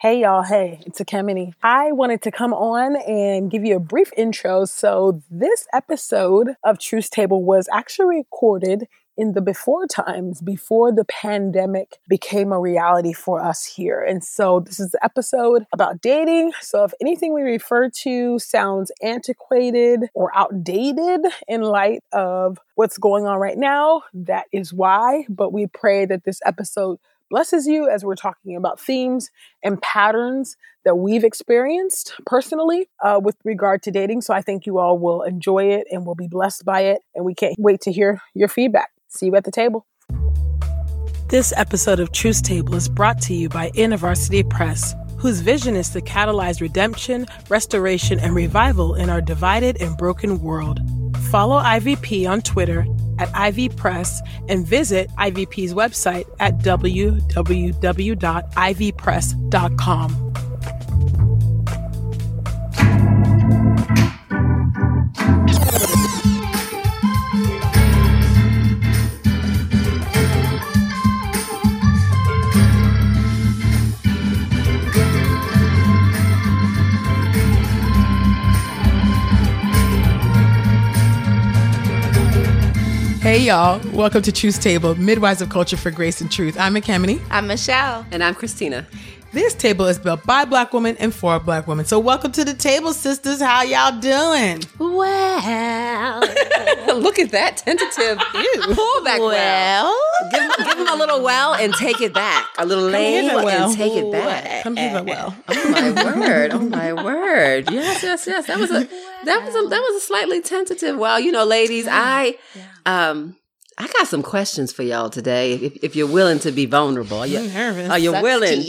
Hey y'all, hey, it's Ekemini. I wanted to come on and give you a brief intro. So, this episode of Truth Table was actually recorded in the before times, before the pandemic became a reality for us here. And so, this is the episode about dating. So, if anything we refer to sounds antiquated or outdated in light of what's going on right now, that is why. But we pray that this episode blesses you as we're talking about themes and patterns that we've experienced personally uh, with regard to dating. So I think you all will enjoy it and will be blessed by it. And we can't wait to hear your feedback. See you at the table. This episode of Truth Table is brought to you by InterVarsity Press, whose vision is to catalyze redemption, restoration, and revival in our divided and broken world. Follow IVP on Twitter at IVPress and visit IVP's website at www.ivpress.com. Hey y'all, welcome to Truth Table, Midwives of Culture for Grace and Truth. I'm Ekemini. I'm Michelle. And I'm Christina. This table is built by black women and for black women. So welcome to the table, sisters. How y'all doing? Well, look at that tentative. Ew. Pull back well. well. Give, give them a little well and take it back. A little lane well. and take it back. Uh, come here, well. Oh my word! Oh my word! Yes, yes, yes. That was a that was a that was a slightly tentative. Well, you know, ladies, I um I got some questions for y'all today. If, if you're willing to be vulnerable, are you, I'm nervous. Are you Sucks willing?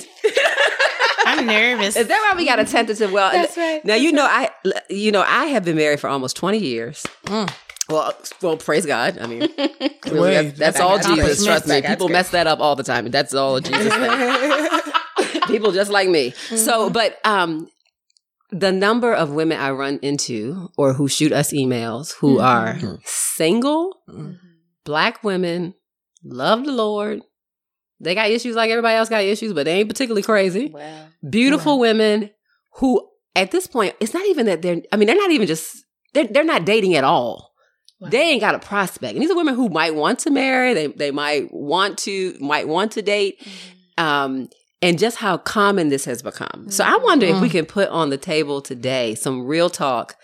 I'm nervous. Is that why we got a tentative? Well, That's right. Now you know I, you know I have been married for almost 20 years. Mm. Well, well, praise God. I mean, really, Wait, that's that's all accomplishment. Jesus. Trust me, That's people good. mess that up all the time, that's all Jesus people just like me. So, but um, the number of women I run into or who shoot us emails who mm-hmm. are mm-hmm. single, mm-hmm. black women, love the Lord. They got issues like everybody else got issues, but they ain't particularly crazy. Well, Beautiful women who, at this point, it's not even that they're. I mean, they're not even just. They're they're not dating at all. They ain't got a prospect. And these are women who might want to marry. They they might want to might want to date. Um, and just how common this has become. So I wonder if we mm-hmm. can put on the table today some real talk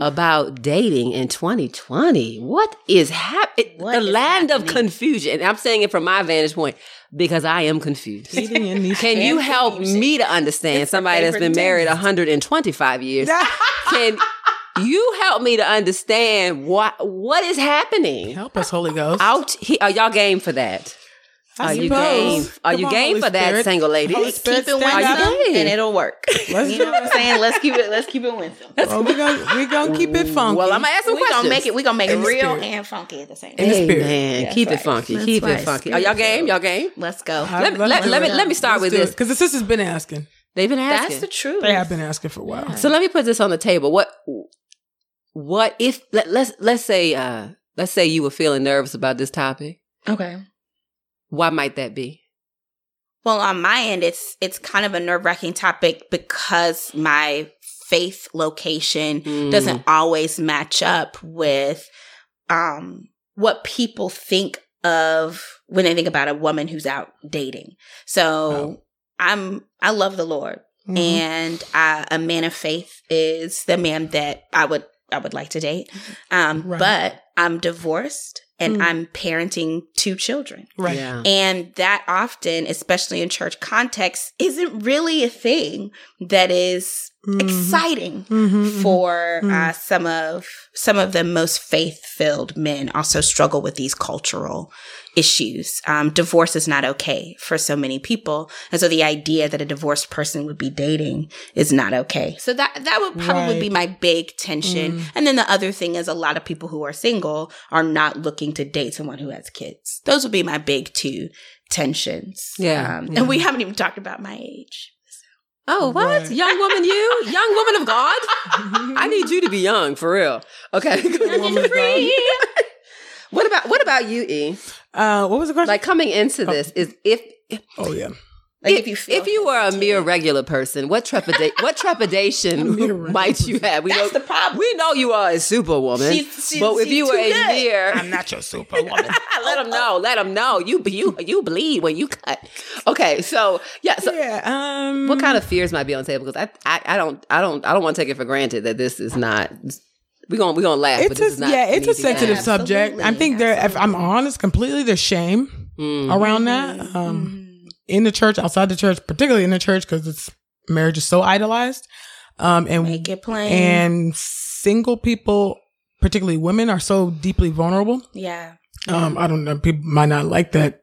about dating in 2020. What is happening? The is land of confusion. And I'm saying it from my vantage point because I am confused. Eating in these Can you help confusion. me to understand It's somebody that's been married 125 years? Can you help me to understand what what is happening Help us, Holy Ghost. out here? Are y'all game for that? I Are you game? Are Come you game Holy for that, single ladies? Holy Spirit, keep it stand Are you winsome, game? and it'll work. Let's you know what. I'm saying? Let's keep it. Let's keep it winsome. Well, we're gonna we gonna keep it funky. Well, I'm gonna ask some We questions. gonna make it. We gonna make it In the real spirit. and funky at the same In time. the Hey, spirit. man, That's keep it funky. That's keep it right. funky. Are y'all game? Y'all game? Let's go. Let me- let- let me- let me start with this. because the sisters been asking. They've been asking. That's the truth. They have been asking for a while. So let me put this on the table. What what if let, let's let's say uh let's say you were feeling nervous about this topic. Okay. Why might that be? Well, on my end, it's it's kind of a nerve wracking topic because my faith location Mm. doesn't always match up with um what people think of when they think about a woman who's out dating. So Oh. I'm I love the Lord, Mhm. and uh, a man of faith is the man that I would I would like to date. Um, Right. But I'm divorced and Mm. I'm parenting two children. right. Yeah. And that often, especially in church context, isn't really a thing that is Mhm. exciting Mhm, mhm. for Mhm. uh, some of some of the most faith filled men. Also struggle with these cultural issues. Um, divorce is not okay for so many people, and so the idea that a divorced person would be dating is not okay. So that that would probably Right. be my big tension. Mm. And then the other thing is a lot of people who are single are not looking to date someone who has kids. Those would be my big two tensions. Yeah. Um, Yeah. And we haven't even talked about my age. Oh, what? Right. Young woman, you? Young woman of God? I need you to be young, for real. Okay. Woman what about what about you, E? Uh, what was the question? Like coming into this is if oh yeah. Like if, if you feel if you were a mere hesitant. regular person, what trepida- what trepidation might you have? We That's know the problem. we know you are a superwoman, She's- she's- but if she's you too were a good. mere, not your superwoman. let them know. Let them know you you you bleed when you cut. Okay, so yeah, so yeah. Um. what kind of fears might be on the table? Because I, I I don't I don't I don't want to take it for granted that this is not. We're gonna we're gonna laugh. but It's this a, is not yeah, it's a sensitive ask. subject. I think there, if I'm honest, completely, there's shame Mm. around that. Um, in the church, outside the church, particularly in the church, because it's marriage is so idolized. Um, and Make it plain. and single people, particularly women, are so deeply vulnerable. yeah. Um, I don't know. People might not like that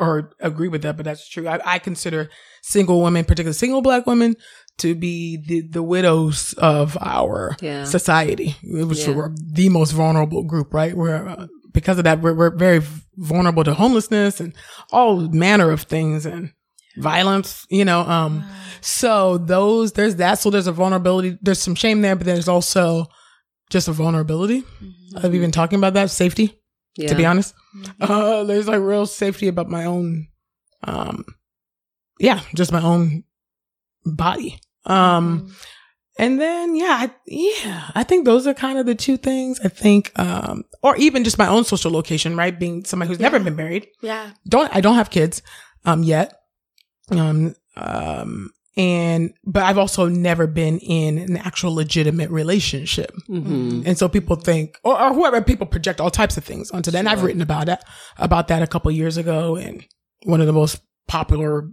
or agree with that, but that's true. I, I consider single women, particularly single black women, to be the, the widows of our Yeah. society, which Yeah. we're the most vulnerable group, right? We're, uh, because of that, we're, we're very vulnerable to homelessness and all manner of things and violence, you know. Um, so those, there's that. So there's a vulnerability. There's some shame there, but there's also just a vulnerability of even talking about that safety Yeah. to be honest. Uh, there's like real safety about my own, um, yeah, just my own body. Um, and then yeah, I, yeah, I think those are kind of the two things. I think, um, or even just my own social location, right? Being somebody who's never been married, Yeah. don't I don't have kids, um, yet, um, um, and but I've also never been in an actual legitimate relationship. Mhm. And so people think, or, or whoever people project all types of things onto that. And I've written about it, about that a couple years ago in one of the most popular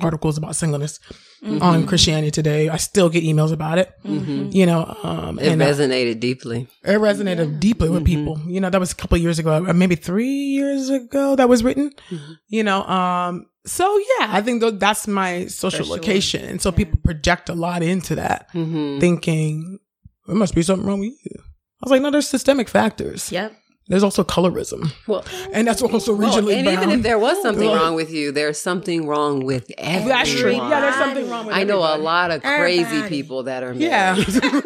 articles about singleness Mm-hmm. on Christianity Today. I still get emails about it, Mhm. you know, um, It and uh, resonated deeply. it resonated deeply with Mhm. people. You know, that was a couple years ago, uh, maybe three years ago that was written, Mhm. you know, um, so yeah, I think tho- that's my social sure. location. And so Yeah. people project a lot into that Mm-hmm. thinking there must be something wrong with you. I was like, no, there's systemic factors. Yep. There's also colorism, Well, and that's also well, regionally and bound. even if there was something wrong with you, there's something wrong with everyone. that's true. Yeah, there's something wrong with. I know a lot of crazy Everybody. people that are Yeah. married.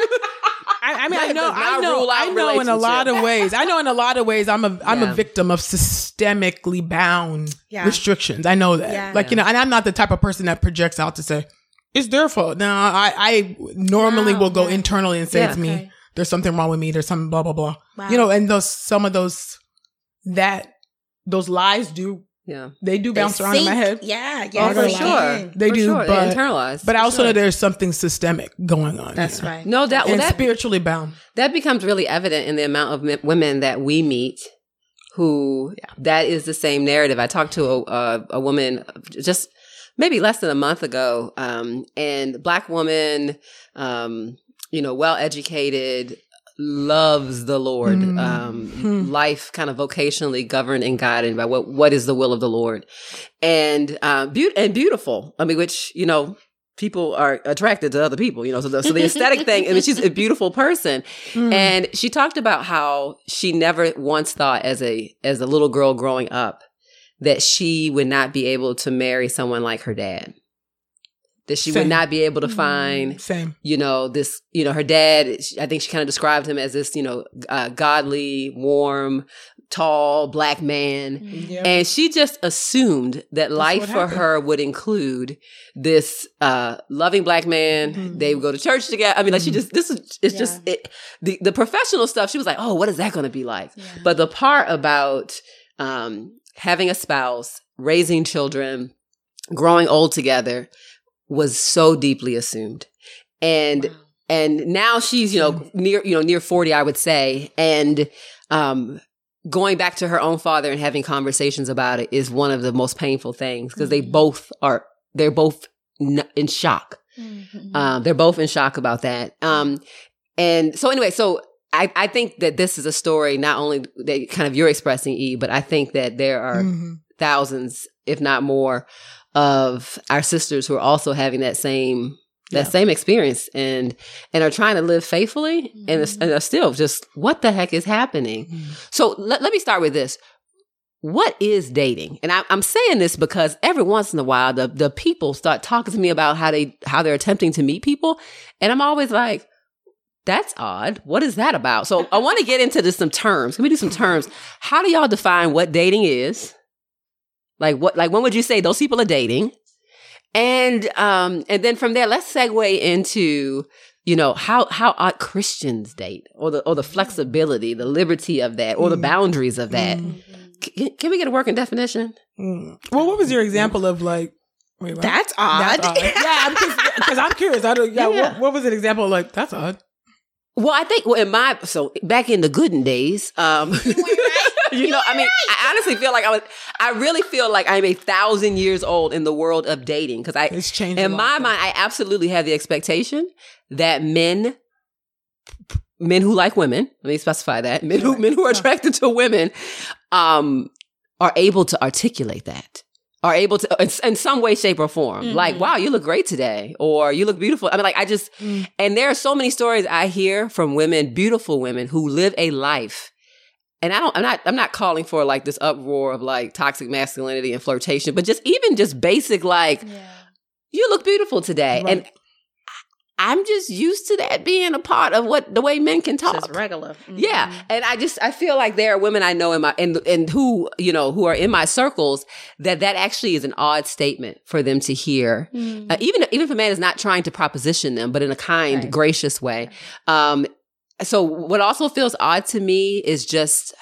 I, I mean, I know, I know, I know. In a lot of ways, I know. In a lot of ways, I'm a, I'm Yeah. a victim of systemically bound Yeah. restrictions. I know that. Yeah. Like you know, and I'm not the type of person that projects out to say it's their fault. No, I, I normally Wow, will go yeah. internally and say Yeah. it's me. Okay. There's something wrong with me. There's something blah blah blah. Wow. You know, and those some of those that those lies do yeah, they do They bounce around in my head. Yeah. Oh, Yeah. for sure. They For do, sure. but they internalize. but I also sure. know there's something systemic going on. That's here. right. no doubt. Well, and that spiritually bound. that becomes really evident in the amount of women that we meet who that is the same narrative. I talked to a, a, a woman just maybe less than a month ago, um, and black woman, um, you know, well educated, loves the Lord, Mm. um, Hmm. life kind of vocationally governed and guided by what what is the will of the Lord, and uh, be- and beautiful. I mean, which you know. People are attracted to other people, you know. So the, so the aesthetic thing. I mean, she's a beautiful person, Mm. and she talked about how she never once thought as a as a little girl growing up that she would not be able to marry someone like her dad. That she would not be able to find, Same. you know, this, you know, her dad, I think she kind of described him as this, you know, uh, godly, warm, tall black man. Yeah. And she just assumed that life for her would include this uh loving black man. Mhm. They would go to church together. I mean, like she Mhm. just this is it's Yeah. just it the, the professional stuff, she was like, Oh, what is that gonna be like? Yeah. But the part about um having a spouse, raising children, growing old together was so deeply assumed. And Wow. and now she's you know near you know near 40 i would say and um going back to her own father and having conversations about it is one of the most painful things because they Mhm. both are they're both n- in shock Mhm. um they're both in shock about that um and so anyway so I, I think that this is a story not only that kind of you're expressing e but i think that there are Mhm. thousands if not more of our sisters who are also having that same that Yeah. same experience and and are trying to live faithfully and, is- and are still just what the heck is happening? Mhm. so let, let me start with this. What is dating? And I, i'm saying this because every once in a while the, the people start talking to me about how they how they're attempting to meet people and i'm always like that's odd. What is that about? So i want to get into this some terms. Can we do some terms. How do y'all define what dating is like what like when would you say those people are dating And um and then from there, let's segue into you know how how ought Christians date, or the or the flexibility, the liberty of that, or the Mm. boundaries of that. Mm. C- Can, we get a working definition? Mm. Well, what was your example of like? Wait, what? That's odd. That's odd. yeah, because I'm curious. I don't. Yeah, Yeah. What, what was an example of like? That's odd. Well, I think well, in my so back in the gooden days, um, you know, I mean, I honestly feel like I was. I really feel like I'm a thousand years old in the world of dating because I, It's changed. in my mind, I absolutely have the expectation that men, men who like women, let me specify that men who men who are attracted to women, um, are able to articulate that. Are able to in, in some way, shape, or form. Like, Mhm. wow, you look great today, or you look beautiful. I mean, like, I just Mm. and there are so many stories I hear from women, beautiful women who live a life. And I don't I'm not I'm not calling for like this uproar of like toxic masculinity and flirtation, but just even just basic like you look beautiful today. And Right. I'm just used to that being a part of what the way men can talk. Just regular. Yeah, Mhm. and I just I feel like there are women I know in my and and who you know who are in my circles that that actually is an odd statement for them to hear. Uh, even even if a man is not trying to proposition them, but in a kind, Right. gracious way. Um, so what also feels odd to me is just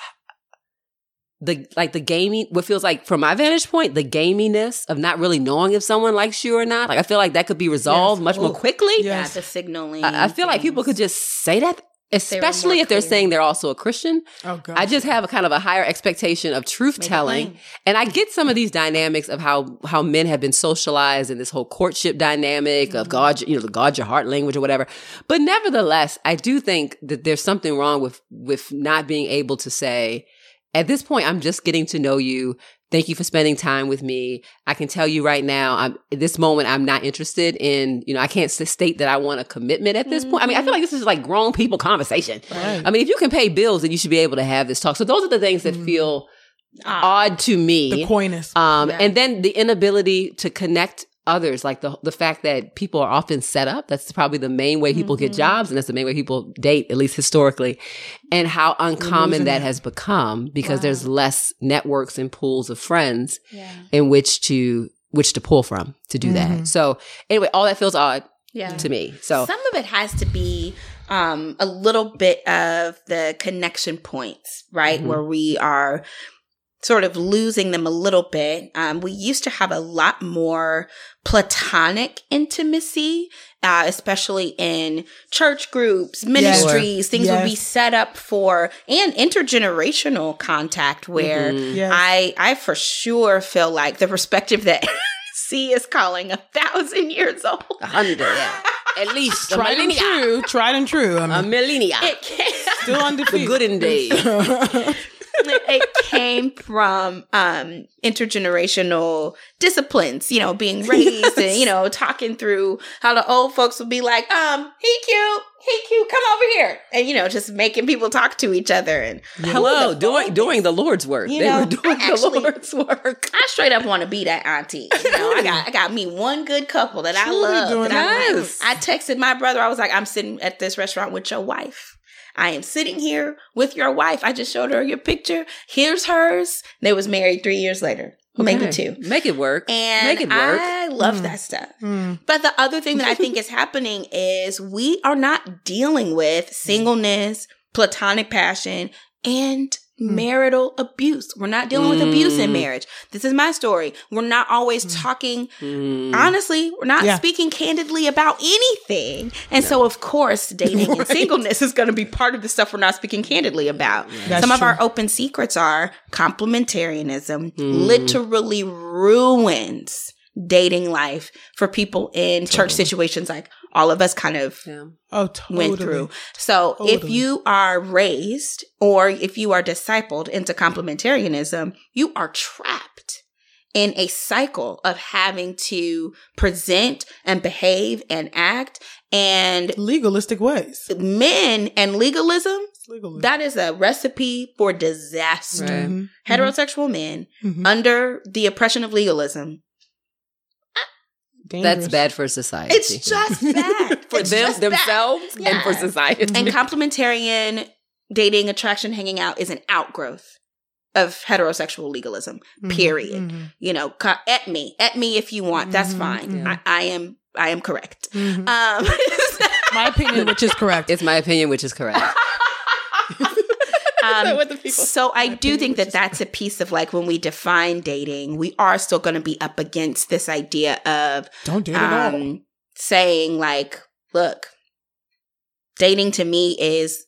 the like the gaming. What feels like from my vantage point, the gaminess of not really knowing if someone likes you or not. Like I feel like that could be resolved Yes. much more Ooh. quickly. Yeah, the signaling. I, I feel like people could just say that. Especially more if they're clear. saying they're also a Christian. Oh god. I just have a kind of a higher expectation of truth Make telling. And I get some of these dynamics of how how men have been socialized in this whole courtship dynamic of mm-hmm. God, you know, the God your heart language or whatever. But nevertheless, I do think that there's something wrong with with not being able to say, at this point, I'm just getting to know you. Thank you for spending time with me. I can tell you right now, I'm at this moment, I'm not interested in, you know, I can't state that I want a commitment at this point. I mean, I feel like this is like grown people conversation. Right. I mean, if you can pay bills, then you should be able to have this talk. So those are the things that Mhm. feel Ah. odd to me. the coyness. Um, Yeah. and then the inability to connect others, like the the fact that people are often set up. That's probably the main way people get Mhm. jobs, and that's the main way people date, at least historically. And how uncommon that that. has become because Wow. there's less networks and pools of friends Yeah. in which to which to pull from to do that. Mhm. So anyway, all that feels odd Yeah. to me. So some of it has to be um, a little bit of the connection points, right? Mhm. Where we are sort of losing them a little bit. Um, we used to have a lot more platonic intimacy, uh, especially in church groups, ministries. Things would be set up for and intergenerational contact where Mhm. Yes. I I for sure feel like the perspective that C is calling a thousand years old. a hundred, yeah. at least a tried and millennia. true. Tried and true. I A mean, millennia. It came, still the good in days. it came from um intergenerational disciplines, you know, being raised and, you know, talking through how the old folks would be like, um, he cute, he cute, come over here. And, you know, just making people talk to each other. And Hello, doing doing the Lord's work. You they know, were doing I actually- the Lord's work. I straight up want to be that auntie. You know, I got I got me one good couple that I Truly love. doing that like- Yes. I texted my brother. I was like, I'm sitting at this restaurant with your wife. I am sitting here with your wife. I just showed her your picture. Here's hers. They was married three years later, maybe Okay. two. Make it work. And Make it work. I love Mm. that stuff. Mm. But the other thing that I think is happening is we are not dealing with singleness, platonic passion, and Hmm. marital abuse. We're not dealing with abuse in Mm. marriage. This is my story. We're not always Hmm. talking Mm. honestly, we're not Yeah. speaking candidly about anything. And so, of course, dating and singleness is going to be part of the stuff we're not speaking candidly about. That's Some of our open secrets are complementarianism Mm. literally ruins dating life for people in church situations like all of us kind of Yeah. Oh, totally. went through. So if you are raised or if you are discipled into complementarianism, you are trapped in a cycle of having to present and behave and act and Legalistic ways. men and legalism It's legalistic. that is a recipe for disaster. Right. Mhm. Heterosexual men Mhm. under the oppression of legalism. That's bad for society. It's just bad. for It's them just bad. themselves and for society. And complementarian dating, attraction, hanging out is an outgrowth of heterosexual legalism. Period. Mhm. You know, at me, at me if you want. That's Mhm, fine. yeah. I, I am. I am correct. Mhm. Um, My opinion, which is correct. It's my opinion, which is correct. Um, what the people- so I do think that that is a piece of like when we define dating, we are still going to be up against this idea of Don't do it at all. um, saying like, look, dating to me is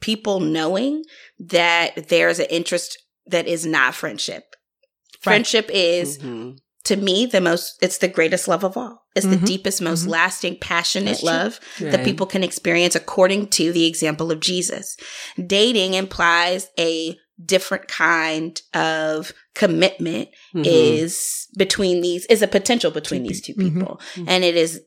people knowing that there's an interest that is not friendship. Right. Friendship is Mhm. To me the most it's the greatest love of all. It's Mhm. the deepest, most Mhm. lasting, passionate love Right. that people can experience according to the example of Jesus. Dating implies a different kind of commitment Mhm. is between these is a potential between these two mhm. people. Mhm. And it is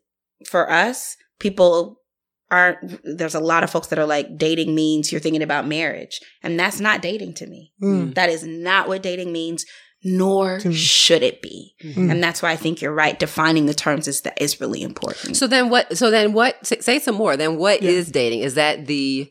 for us, people aren't there's a lot of folks that are like dating means you're thinking about marriage. And that's not dating to me. Mm. That is not what dating means, nor To should it be. Mm. And that's why I think you're right. Defining the terms is that is really important. So then what so then what say, say some more. Then what is Yeah. dating? Is that the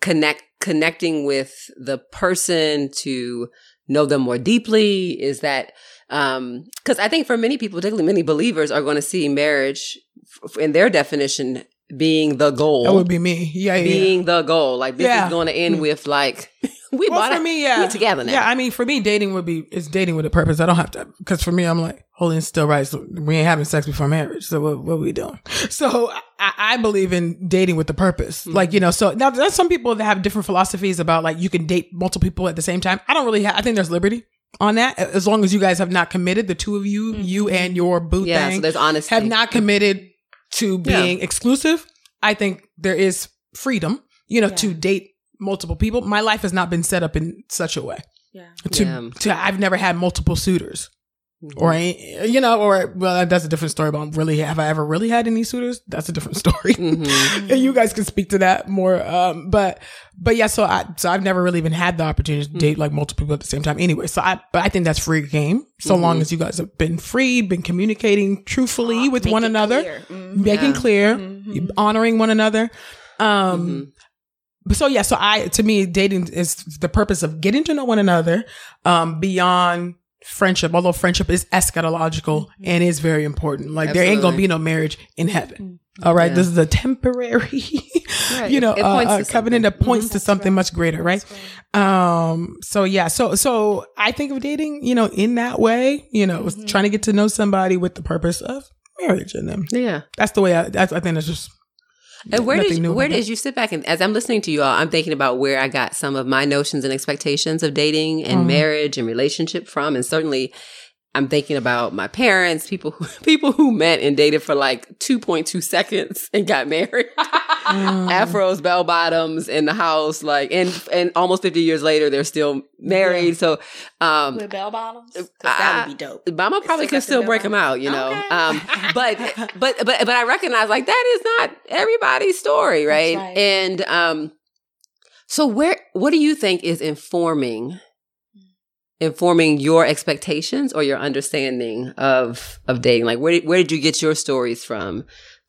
connect connecting with the person to know them more deeply? Is that um cuz I think for many people, particularly many believers are going to see marriage f- in their definition being the goal. That would be me. Yeah, yeah. being the goal. Like this Yeah. is going to end Mm. with like we well, bought for it. me, yeah, we together now. Yeah, I mean, for me, dating would be it's dating with a purpose. I don't have to because for me, I'm like holding still right. So we ain't having sex before marriage. So what, what we doing? So I, I believe in dating with the purpose. Mm-hmm. Like you know, so now there's some people that have different philosophies about like you can date multiple people at the same time. I don't really have. I think there's liberty on that as long as you guys have not committed. The two of you, you and your boo Mm-hmm. yeah, thing, so there's honesty. have not committed to Yeah. being exclusive, I think there is freedom, you know, Yeah. to date multiple people. My life has not been set up in such a way yeah. to, Yeah. to I've never had multiple suitors Mm-hmm. or you know, or well, that's a different story. But really, have I ever really had any suitors? That's a different story. Mhm. and you guys can speak to that more. Um, but but yeah, so I so I've never really even had the opportunity to date like multiple people at the same time. Anyway, so I but I think that's free game. So long as you guys have been free, been communicating truthfully with one another, clear. Mhm. making Yeah. clear, Mhm. honoring one another. Um, but so yeah, so I to me dating is the purpose of getting to know one another um beyond friendship, although friendship is eschatological and is very important. Like there ain't gonna be no marriage in heaven. All right, Yeah. this is a temporary, Right. you know, It uh, uh, to covenant that something. points to something much greater, right? Um. So yeah. So so I think of dating, you know, in that way. You know, was trying to get to know somebody with the purpose of marriage in them. Yeah. That's the way I. That's, I think that's just. And where did you, where did you sit back? And as I'm listening to you all, I'm thinking about where I got some of my notions and expectations of dating and Mhm. marriage and relationship from, and certainly I'm thinking about my parents, people who, people who met and dated for like 2.2 seconds and got married. Mm. Afros, bell bottoms in the house, like and and almost 50 years later they're still married. So um With bell bottoms? 'Cause that would be dope. Mama probably could still break bell them out, you know. Okay. Um, but but but but I recognize like that is not everybody's story, right? right. And um, so where what do you think is informing informing your expectations or your understanding of of dating? Like where did, where did you get your stories from?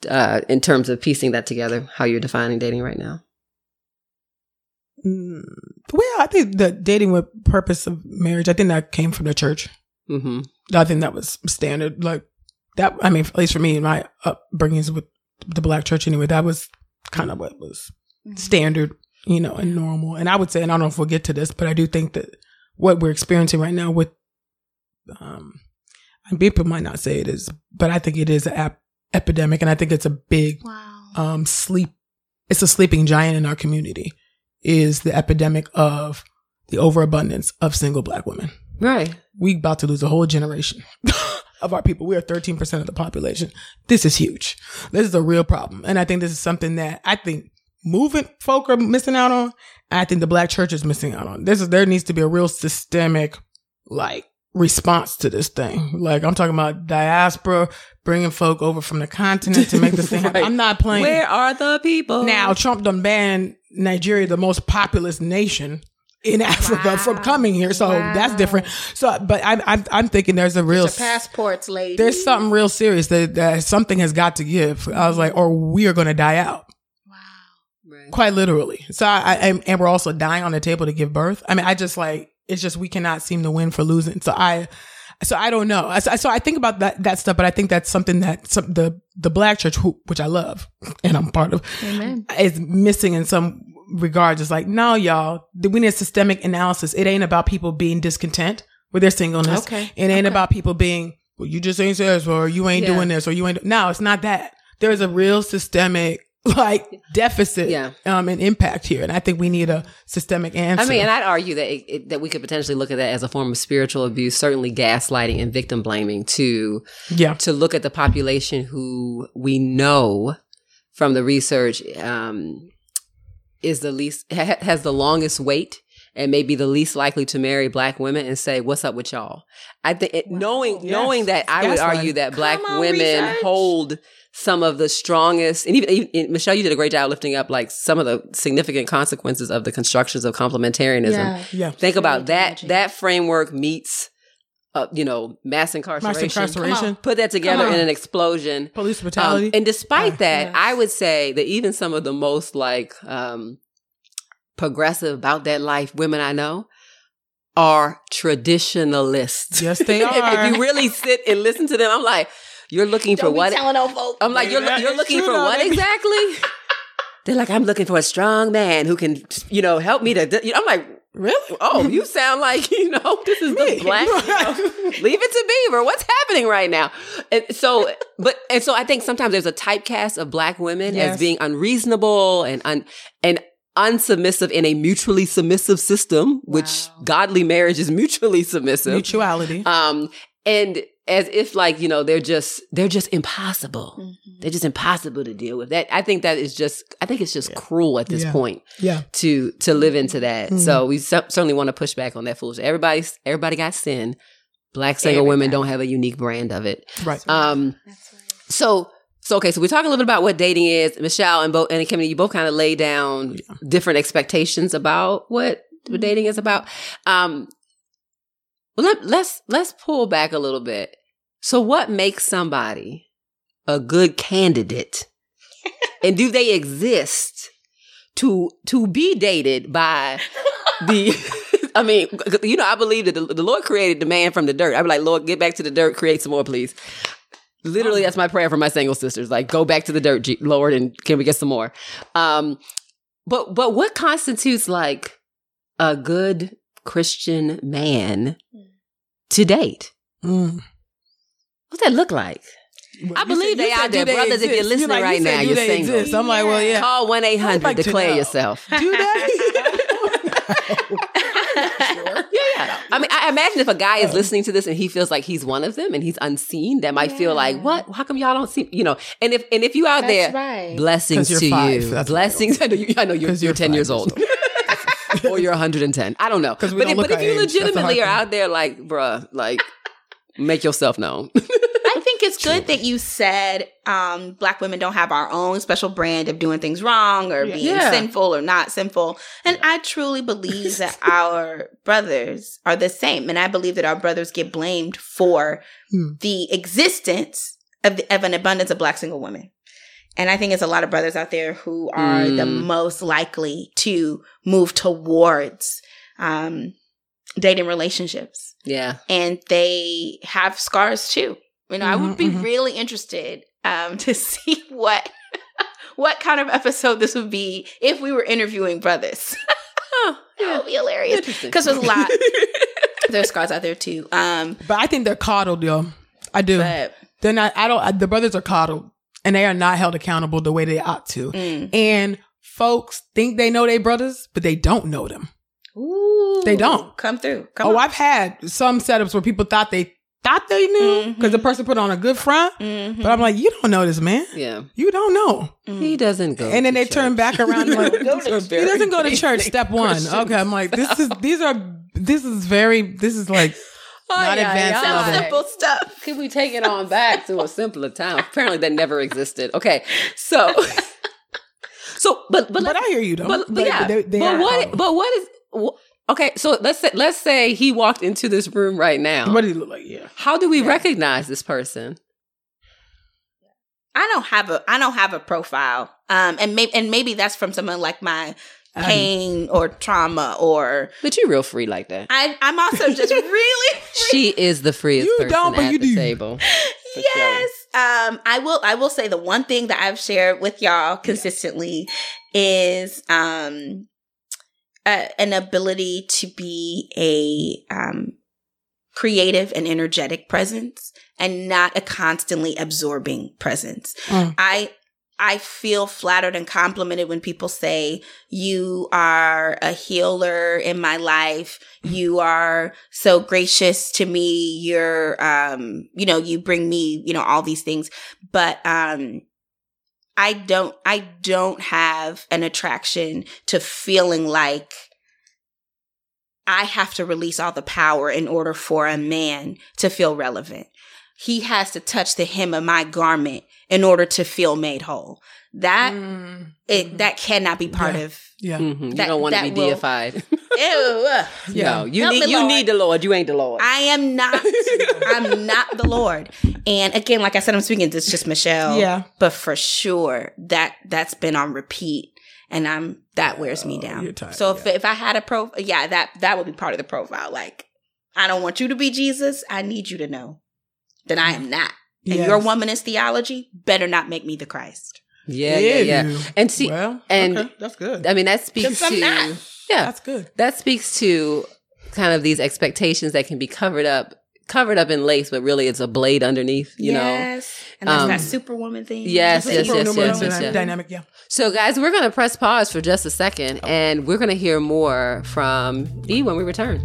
Uh, in terms of piecing that together, how you're defining dating right now. Mm, well, I think the dating with purpose of marriage. I think that came from the church. Mm-hmm. I think that was standard. Like that. I mean, at least for me, in my upbringings with the black church, anyway, that was kind of what was standard, you know, and normal. And I would say, and I don't know if we'll get to this, but I do think that what we're experiencing right now with, um, and people might not say it is, but I think it is an ap- epidemic, and I think it's a big Wow. um, sleep. It's a sleeping giant in our community. Is the epidemic of the overabundance of single black women. Right. We about to lose a whole generation of our people. We are 13% of the population. This is huge. This is a real problem. And I think this is something that I think moving folk are missing out on. I think the black church is missing out on. This is, there needs to be a real systemic, like, response to this thing. Like, I'm talking about diaspora, bringing folk over from the continent to make this thing happen. Right. I'm not playing. Where are the people Now, Trump done banned Nigeria, the most populous nation in Africa, from coming here. So that's different. So, but I'm, I'm, I'm thinking there's a real, passports, lady. there's something real serious that, that something has got to give. I was like, or we are going to die out. Right. Quite literally. So I, I and- we're also dying on the table to give birth. I mean, I just like It's just we cannot seem to win for losing. So I, so I don't know. So, so I think about that that stuff, but I think that's something that some, the the black church, who, which I love and I'm part of, Amen. is missing in some regards. It's like, no, y'all, we need systemic analysis. It ain't about people being discontent with their singleness. Okay. It ain't about people being, well, you just ain't successful or you ain't Yeah. doing this or you ain't. No, it's not that. There's a real systemic like deficit Yeah. um and impact here and i think we need a systemic answer I mean, and I'd argue that it, it, that we could potentially look at that as a form of spiritual abuse, certainly gaslighting and victim blaming to yeah to look at the population who we know from the research um, is the least ha- has the longest wait and maybe the least likely to marry black women and say what's up with y'all i think knowing Yes. knowing that i would argue that black on, women research. hold some of the strongest and even, even michelle you did a great job lifting up like some of the significant consequences of the constructions of complementarianism. Yeah. Think about that. damaging. that framework meets uh, you know mass incarceration. mass incarceration. Incarceration put that together in an explosion. Police um, brutality. and despite Uh, that yes. i would say that even some of the most like um progressive about that life women i know are traditionalists. Yes they if, are. if you really sit and listen to them i'm like you're looking for Don't be what telling old folk. i'm like you're, That you're looking for though. what exactly they're like i'm looking for a strong man who can you know help me to you know, i'm like really oh, you sound like you know this is the Me. black. You know, leave it to Beaver. What's happening right now? And so, but and so I think sometimes there's a typecast of black women Yes. as being unreasonable and un and unsubmissive in a mutually submissive system, which Wow. godly marriage is mutually submissive. mutuality Um, and as if like you know they're just they're just impossible. Mhm. They're just impossible to deal with. That I think that is just I think it's just cruel at this Yeah. point yeah to to live into that. Mhm. So we cer- certainly want to push back on that foolish Everybody's everybody got sin. Black single women don't have a unique brand of it. right Um, That's right. so so okay, so we're talking a little bit about what dating is. Michelle and both and Kimmy, you both kind of lay down different expectations about what what dating is about. Um, well, let, let's let's pull back a little bit. So, what makes somebody a good candidate, and do they exist to to be dated by the? I mean, you know, I believe that the, the Lord created the man from the dirt. I'd be like, Lord, get back to the dirt, create some more, please. Literally, that's my prayer for my single sisters. Like, go back to the dirt, Lord, and can we get some more? Um, but but what constitutes like a good Christian man to date? Mm. What's that look like? I believe said- they you out there, they brothers. If you're exist? listening like, right you said, now, you're they single. exist? I'm like, well, yeah. Call one eight I'd hundred. like to Declare know. yourself. Do that. Yeah, yeah. I mean, I imagine if a guy is oh. listening to this and he feels like he's one of them and he's unseen, that might feel like, what? How come y'all don't see? You know, and if and if you out That's there, right. blessings 'Cause to you're five. you, That's what blessings. I know, you, I know you're, 'Cause you're, you're ten five years years old, or you're 110. I don't know. But don't if, but if you age. Legitimately are hard out there, like, bruh, like, make yourself known. I think it's good that you said um, black women don't have our own special brand of doing things wrong or being Yeah. sinful or not sinful. And I truly believe that our brothers are the same. And I believe that our brothers get blamed for Hmm. the existence of, of an abundance of black single women. And I think it's a lot of brothers out there who are the Mm. most likely to move towards um, dating relationships yeah. and they have scars too. You know, I would be Mhm, mhm. really interested um, to see what what kind of episode this would be if we were interviewing brothers. Oh, that would be hilarious because there's a lot. There's scars out there too. Um, But I think they're coddled, yo. I do. but They're not. I don't. I, the brothers are coddled, and they are not held accountable the way they ought to. mm. And folks think they know their brothers, but they don't know them. Ooh, They don't. come through. Come oh, on. I've had some setups where people thought they thought they knew because the Mhm. person put on a good front, Mhm. but I'm like, you don't know this man. Yeah. You don't know. Mm. He doesn't go. and then to they turn back around like, Go he doesn't go to church. Step one. Christian Okay, I'm like, this is these are this is very this is like not advanced Some level. simple stuff. Can we take it on back to a simpler time? Apparently, that never existed. Okay, so, so, but but But, let's- I hear you though. but, but yeah, they- they but what? coddled. But what is? wh- Okay, so let's say let's say he walked into this room right now. what do you look like? Yeah. How do we Yeah. recognize this person? I don't have a I don't have a profile. Um and maybe and maybe that's from someone like my pain or trauma or But you're real free like that. I, I'm also just really She is the freest You person don't, but at you the do. table. For yes. Um, I will. I will say the one thing that I've shared with y'all consistently is um, a, an ability to be a um, creative and energetic presence, and not a constantly absorbing presence. Mm. I I feel flattered and complimented when people say, you are a healer in my life. You are so gracious to me. You're, um, you know, you bring me, you know, all these things. But, um, I don't, I don't have an attraction to feeling like I have to release all the power in order for a man to feel relevant. He has to touch the hem of my garment in order to feel made whole. That Mm. it that cannot be part Yeah. of. Yeah. Mhm. You don't want to be will- deified. Ew. Yeah. No, you Help need me, you Lord. need the Lord. You ain't the Lord. I am not. I'm not the Lord. And again, like I said, I'm speaking. This just Michelle. Yeah. But for sure, that that's been on repeat, and I'm that wears me Oh, down. you're tired, so if yeah. if I had a pro, yeah, that that would be part of the profile. Like, I don't want you to be Jesus. I need you to know that I am not. And Yes. your womanist theology better not make me the Christ. yeah, yeah, yeah. Ew. And see, well, and- okay, that's good. I mean, that speaks to not. yeah, that's good. that speaks to kind of these expectations that can be covered up, covered up in lace, but really it's a blade underneath. You know. yes. and that's Um, that superwoman thing. yes, That's yes, yes, yes, yes, yes. Dynamic, yeah. So, guys, we're gonna press pause for just a second, and we're gonna hear more from E when we return.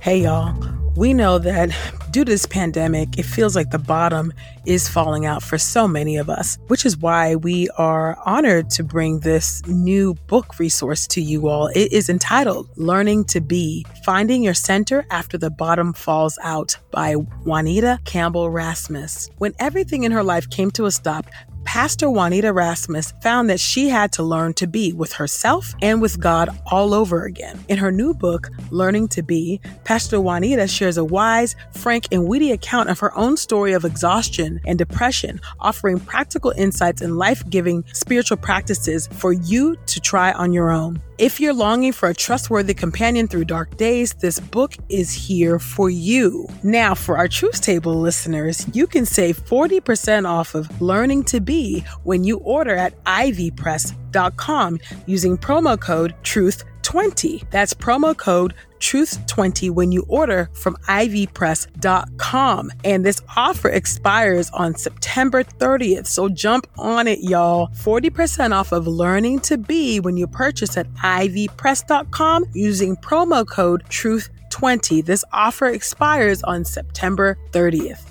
Hey, y'all. We know that due to this pandemic, it feels like the bottom is falling out for so many of us, which is why we are honored to bring this new book resource to you all. It is entitled Learning to Be Finding Your Center After the Bottom Falls Out by Juanita Campbell Rasmus. When everything in her life came to a stop, Pastor Juanita Rasmus found that she had to learn to be with herself and with God all over again. In her new book, Learning to Be, Pastor Juanita shares a wise, frank, and witty account of her own story of exhaustion and depression, offering practical insights and life giving spiritual practices for you to try on your own. If you're longing for a trustworthy companion through dark days, this book is here for you. Now, for our Truth Table listeners, you can save 40% off of Learning to Be when you order at ivpress.com using promo code TRUTH20. That's promo code TRUTH20 when you order from ivpress.com. And this offer expires on September 30th. So jump on it, y'all. 40% off of Learning to Be when you purchase at ivpress.com using promo code TRUTH20. This offer expires on September 30th.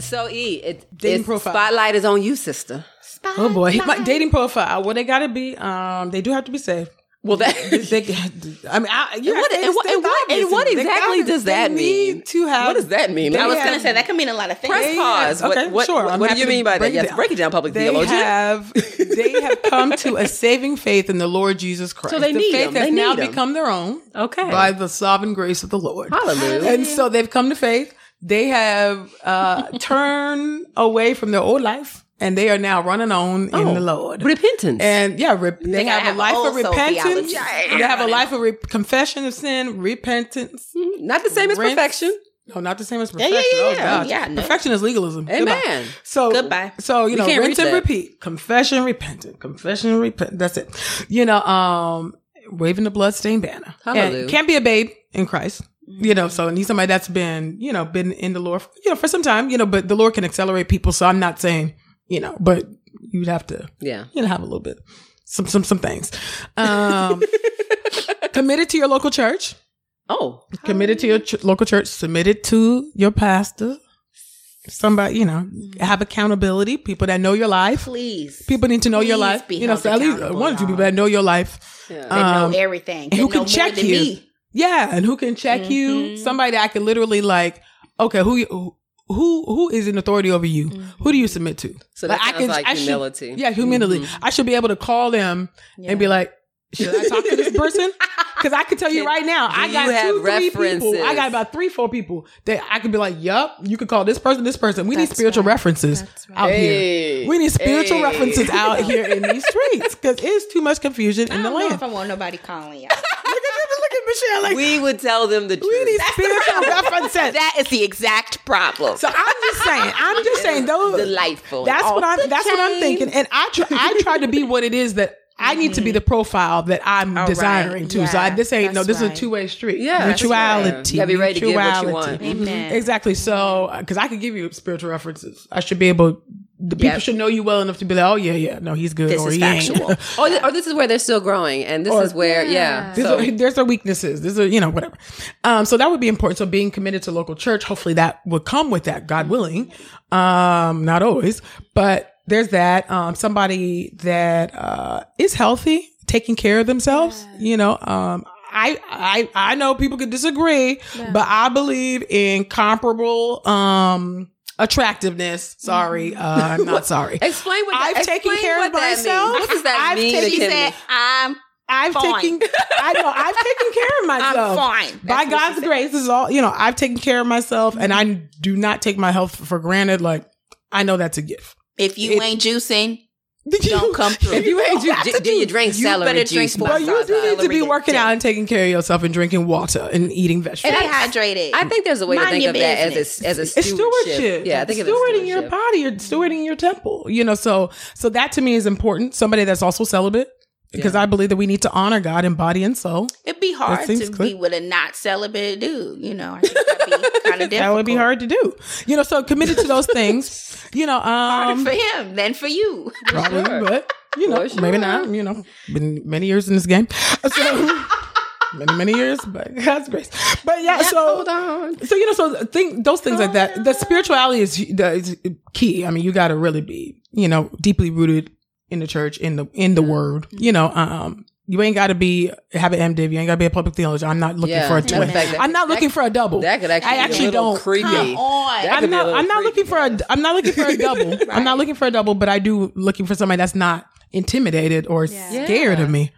So, E, it, Dating it's- profile. spotlight is on you, sister. Oh boy. My dating profile, well, they got to be, um, they do have to be saved. Well, that. They, I mean, I, you And what- and what- and what- and what exactly does that mean? To have, What does that mean? I was gonna say that could mean a lot of things. Press pause. What, Okay, what, sure. what, what do you mean by that? it Yes, break it down, public They theologian. have they have come to a saving faith in the Lord Jesus Christ. So they the need faith him. has They now need him. become their own Okay. by the sovereign grace of the Lord. Hallelujah. And so they've come to faith. They have uh, turned away from their old life, and they are now running on in Oh, the Lord. Repentance. And yeah, rep- they, gotta have, have a life of repentance. theology. They have a life of re- confession of sin, repentance. Not the same as Rinse. perfection. No, not the same as yeah, perfection. yeah, Oh, yeah. God. Yeah, no. Perfection is legalism. Goodbye. Amen. So Goodbye. So you We know, can't rinse and repeat. Confession, repentant. Confession, repent. That's it. You know, um, waving the bloodstained banner. Hallelujah. And can't be a babe in Christ. You know, so need somebody that's been, you know, been in the Lord, you know, for some time. You know, but the Lord can accelerate people. So I'm not saying, you know, but you'd have to, Yeah. you know, have a little bit, some, some, some things. Um, committed to your local church Oh. committed to your ch- local church, submitted to your pastor, somebody, you know, have accountability, people that know your life. Please. People need to know your life. You know, so at least one or two people that know your life. Yeah. that know Um, everything. who can check you. me. Yeah, and who can check you? Mhm. Somebody that I can literally like, okay, who you- who who is in authority over you? Who do you submit to? So that I can, like I should- humility. yeah, humility. Mm-hmm. I should be able to call them and be like, should I talk to this person? Because I can tell you right now, I got two, three people. I got about three, four people that I could be like, "Yup, you could call this person, this person." We need spiritual right. references right. out Hey. here. We need spiritual Hey. references out here in these streets because it's too much confusion I in the don't know land. if I want nobody calling you. look at look at Michelle. Like we, would tell them the truth. We need spiritual references. that is the exact problem. so I'm just saying. I'm just saying those. delightful. That's what I'm. That's what I'm thinking. And I try. I try to be what it is that. I need to be mm-hmm. the profile that I'm All desiring right. to. so I, this ain't no. that's This is a two way street. Yeah, that's mutuality. right. Be ready to give what you want. Mm-hmm. Amen. Exactly. So, because I could give you spiritual references, I should be able. The people Yep. should know you well enough to be like, oh yeah, yeah, no, he's good, This or is he ain't. factual. Or, th- or this is where they're still growing, and this Or- is where, yeah. These So, are, there's their weaknesses. This is you know, whatever. Um, so that would be important. So being committed to local church, hopefully that would come with that, God willing. Um, not always, but there's that. Um, somebody that, uh, is healthy, taking care of themselves, you know, um, I, I, I know people could disagree, but I believe in comparable, um, attractiveness. Sorry. Uh, I'm not sorry. explain what that, I've taken care of myself. Means. What does that I've mean? taken- she said, "I'm I've Fine. taken, I know, I've taken care of myself. I'm fine. By That's God's grace, this is all, you know, I've taken care of myself and I do not take my health for granted. Like, I know that's a gift. if you It- ain't juicing, don't come through. If you ain't don't have ju- to you drink you celery better juice. drink by But you do need to be working out and taking care of yourself and drinking water and eating vegetables. stay hydrated. I think there's a way to think your of that as a, as a it's stewardship. stewardship. Yeah, I think of it as stewarding your body, you're stewarding your temple. You know, so so that to me is important. Somebody that's also celibate, because Yeah. I believe that we need to honor God in body and soul. It'd be hard to clear. be with a not celibate dude. You know, I think that'd be kind of. That would be hard to do. You know, so committed to those things. You know, Harder um, for him than for you. Probably, sure. but you know, sure. maybe not. You know, been many years in this game, so many many years, but God's grace. But yeah, so Hold on. so you know, so think those things like that. The spirituality is, the, is key. I mean, you got to really be, you know, deeply rooted in the church, in the in the Word. You know, um, you ain't got to be have an MDiv. You ain't got to be a public theologian. I'm not looking Yeah. for a Matter twin. fact, that- I'm not that- looking for a double. That could actually, I actually be a don't. creepy. Come on. That I'm could be a not. I'm not looking for a. I'm not looking for a double. I'm not looking for a double, but I do looking for somebody that's not intimidated or scared of me.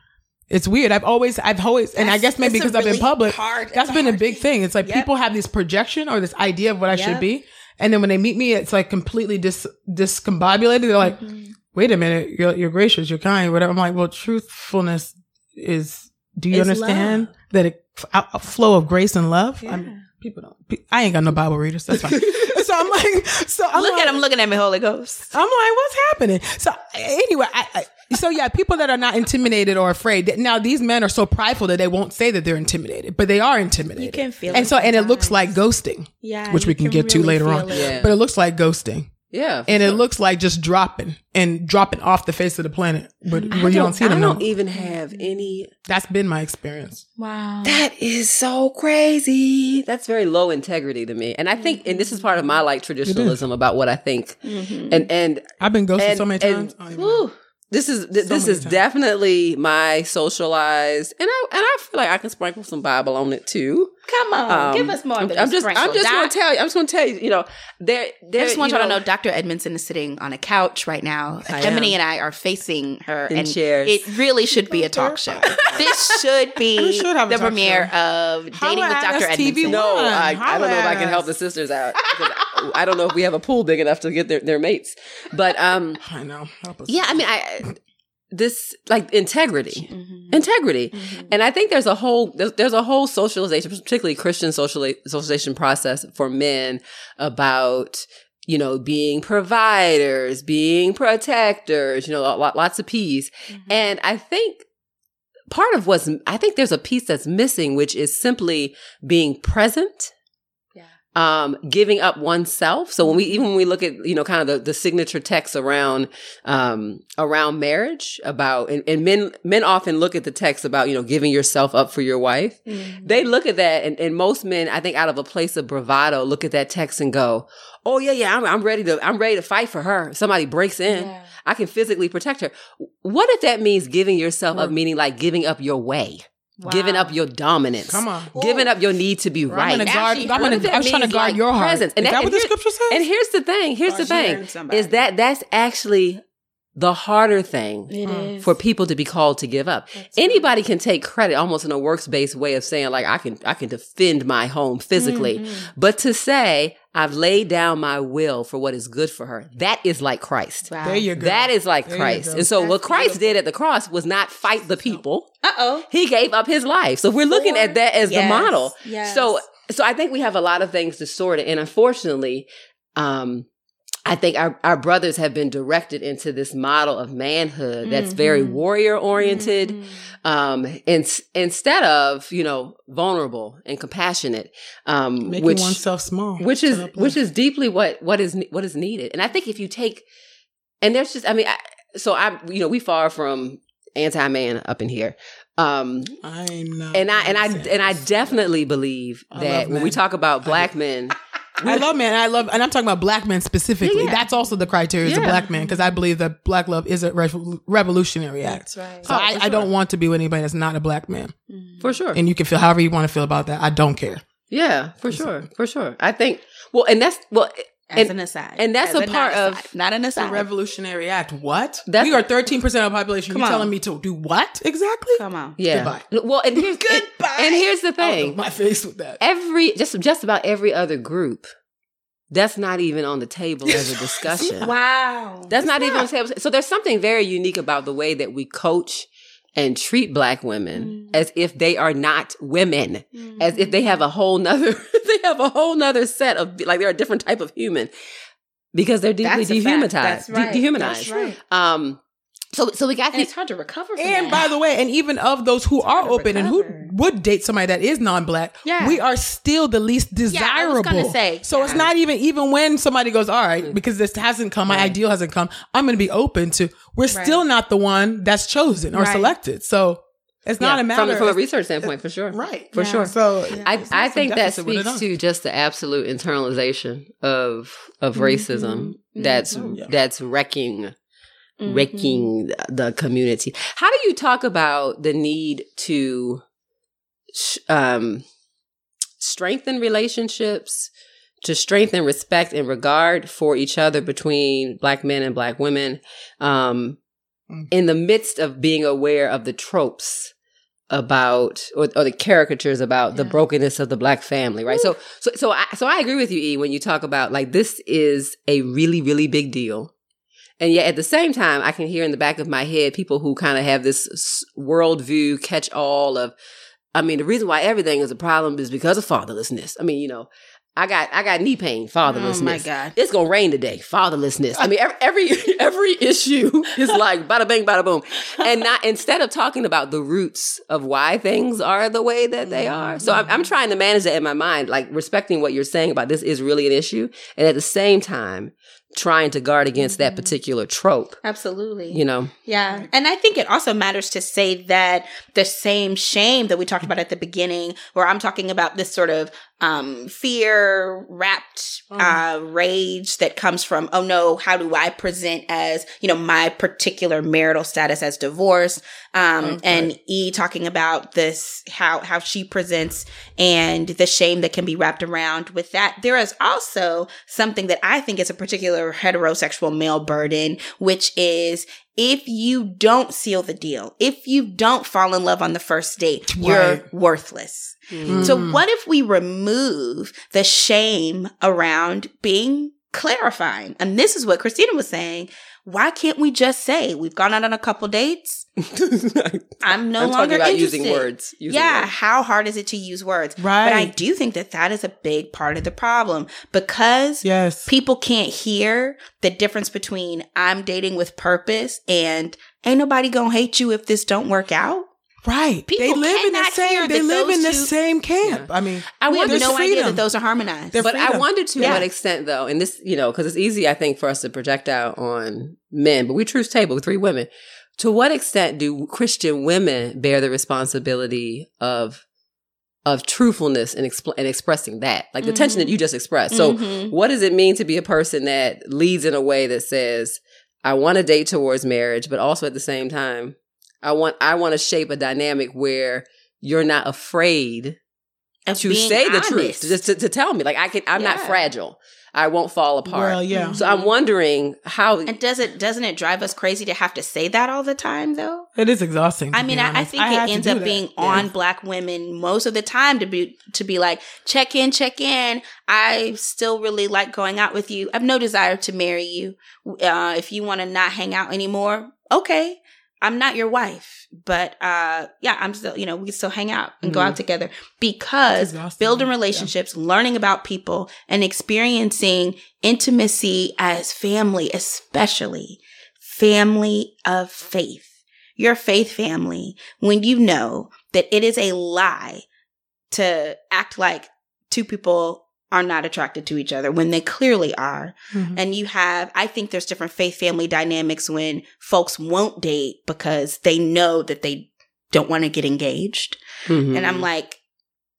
It's weird. I've always, I've always, and I guess maybe it's a because I've been really public, hard- that's it's a been a big thing. thing. It's like Yep. people have this projection or this idea of what I should be, and then when they meet me, it's like completely dis discombobulated. They're like, Mm-hmm. "Wait a minute, you're you're gracious, you're kind, whatever." I'm like, "Well, truthfulness is. Do you Is understand that a, a, a flow of grace and love? I mean, people don't. I ain't got no Bible readers. That's fine. so I'm like, so I'm Look like, at him looking at me, Holy Ghost. I'm like, what's happening? So anyway, I, I, so yeah, people that are not intimidated or afraid. Now these men are so prideful that they won't say that they're intimidated, but they are intimidated. You can feel it. and so and it looks like ghosting, Yeah, which we can, get to later on. Yeah. But it looks like ghosting, Yeah. for and it looks like just dropping and dropping off the face of the planet, but where you don't see them. I don't No, even have any. that's been my experience. Wow. That is so crazy. That's very low integrity to me. And I think, and this is part of my like traditionalism about what I think. Mm-hmm. And and I've been ghosted And- so many and- times. I don't even know. Whew. This is th- So this is times. definitely my socialized, and I and I feel like I can sprinkle some Bible on it too. Come on, Um, give us more. I'm, I'm just I'm just going going to tell you. I'm just going to tell you. You know, there there. I just want you you to know Dr. Edmondson is sitting on a couch right now. I Ekemini and I are facing her In and chairs. It really should be a talk show. this should be should the premiere show. of Dating Holla with Dr. us, TV Edmondson. No, I, I don't know if I can help the sisters out. I, I don't know if we have a pool big enough to get their, their mates. But um, I know. Help us. yeah, I mean, I this like integrity, Mhm. integrity, Mhm. and I think there's a whole there's, there's a whole socialization, particularly Christian sociali- socialization process for men about you know being providers, being protectors, you know, lots of P's, Mm-hmm. and I think part of what's I think there's a piece that's missing, which is simply being present. Um, giving up oneself. So when we even when we look at you know kind of the, the signature texts around um around marriage about and, and men men often look at the text about you know giving yourself up for your wife. Mhm. They look at that and, and most men I think out of a place of bravado look at that text and go, oh yeah yeah I'm, I'm ready to I'm ready to fight for her. Somebody breaks in. Yeah. I can physically protect her. What if that means giving yourself up, meaning like giving up your way, giving up your dominance, Come on. giving up your need to be I'm right? gonna guard. she I'm gonna, I was trying to guard like, your heart. presence. Is And that, that- what the scripture says? And here's the thing. Here's the thing. Is that that's actually the harder thing for people to be called to give up. Anybody can take credit almost in a works based way of saying like I can I can defend my home physically. Mm-hmm. But to say I've laid down my will for what is good for her, that is like Christ. Wow. There you go. That is like There Christ. And so what Christ beautiful. did at the cross was not fight the people. Uh oh. He gave up his life. So if we're looking at that as the model. Yes. So so I think we have a lot of things distorted. And unfortunately, um, I think our, our brothers have been directed into this model of manhood that's very Mhm. warrior oriented. Mhm. Um, in, instead of, you know, vulnerable and compassionate, um, Making which, oneself small. which is, which is deeply what, what is, what is needed. And I think if you take, and there's just, I mean, I, so I, you know, we far from anti-man up in here. Um, I'm not. and I and I and I definitely believe I that when we talk about black men, I love men. I love, and I'm talking about black men specifically. Yeah, yeah. That's also the criteria as a black man because I believe that black love is a rev- revolutionary act. That's right. So Oh, I, for I don't want to be with anybody that's not a black man. Mm. for sure, And you can feel however you want to feel about that. I don't care. yeah, for sure, for sure. I think well, and that's well, As and- an aside. and that's As a part not of- aside. not an It's a aside. revolutionary act. What? That's- we are 13% of the population. Come You're on. telling me to do what exactly? Come on. yeah. Goodbye. Well, and here's Goodbye. And here's the Out thing: of my face with that. every just just about every other group, that's not even on the table as a discussion. Wow. That's It's not, even on the table. So there's something very unique about the way that we coach and treat black women Mm. as if they are not women. as if Mm. they have a whole nother they have a whole nother set of like they're a different type of human because they're deeply That's dehumanized That's de- dehumanized right. um so so we got And these it's hard to recover from And that. by the way, and even of those who are to open and who would date somebody that is non-black, Yeah. we are still the least Yeah, I was desirable. gonna say, so it's not even even when somebody goes, all right, because this hasn't come, my ideal hasn't come. I'm going to be open to. We're still not the one that's chosen or Right. selected. So it's not Yeah, a matter from, from a research standpoint for sure right for Yeah. sure So I, I think that deficit with it speaks to just the absolute internalization of of racism that's Mhm. That's wrecking Mhm. wrecking the community. How do you talk about the need to um, strengthen relationships, to strengthen respect and regard for each other between black men and black women, um, Mm. in the midst of being aware of the tropes about or, or the caricatures about the brokenness of the black family right so so so I, so I agree with you e when you talk about like this is a really really big deal and yet at the same time, I can hear in the back of my head people who kind of have this worldview catch all of, I mean, the reason why everything is a problem is because of fatherlessness. I mean, you know, I got, I got knee pain, fatherlessness. Oh my God. It's gonna rain today, fatherlessness. I mean, every, every, every issue is like bada bing, bada boom. And not, instead of talking about the roots of why things are the way that they are. So I'm, I'm mm-hmm. trying to manage that in my mind, like respecting what you're saying about this is really an issue. And at the same time, trying to guard against that mm-hmm. particular trope, Absolutely. you know? Yeah. And I think it also matters to say that the same shame that we talked about at the beginning, where I'm talking about this sort of um, fear wrapped uh, rage that comes from, oh no, how do I present as, you know, my particular marital status as divorce? Um, Okay. and E talking about this, how, how she presents and the shame that can be wrapped around with that. There is also something that I think is a particular heterosexual male burden, which is if you don't seal the deal, if you don't fall in love on the first date, you're worthless. Mm. So what if we remove the shame around being clarifying? And this is what Christina was saying. Why can't we just say we've gone out on a couple dates? I'm no I'm longer talking about interested. using words. Using yeah, words. how hard is it to use words? Right. But I do think that that is a big part of the problem because yes. people can't hear the difference between I'm dating with purpose and ain't nobody gonna hate you if this don't work out. Right. People they live in the same. They live in the two- same camp. I mean, I We have wonder no there's idea freedom. that those are harmonized. They're But I freedom. wonder to Yeah. what extent, though, and this, you know, because it's easy, I think, for us to project out on men, but we truth table with three women. To what extent do Christian women bear the responsibility of of truthfulness and, expl- and expressing that, like the tension that you just expressed? So, Mhm. what does it mean to be a person that leads in a way that says, "I want to date towards marriage," but also at the same time, I want I want to shape a dynamic where you're not afraid Of to being say the truth, just to, to tell me, like I can, I'm not fragile. I won't fall apart. Well, yeah. So I'm wondering how. And does it doesn't it drive us crazy to have to say that all the time though? It is exhausting. I mean, I, I think had it ends up that. being Yeah. on black women most of the time to be to be like, check in, check in. I still really like going out with you. I have no desire to marry you. Uh, if you want to not hang out anymore, okay. I'm not your wife, but uh, yeah, I'm still, you know, we still hang out and go Mhm. out together because building Yeah. relationships, learning about people, and experiencing intimacy as family, especially family of faith, your faith family, when you know that it is a lie to act like two people are not attracted to each other when they clearly are. Mhm. And you have, I think there's different faith family dynamics when folks won't date because they know that they don't want to get engaged. Mhm. And I'm like,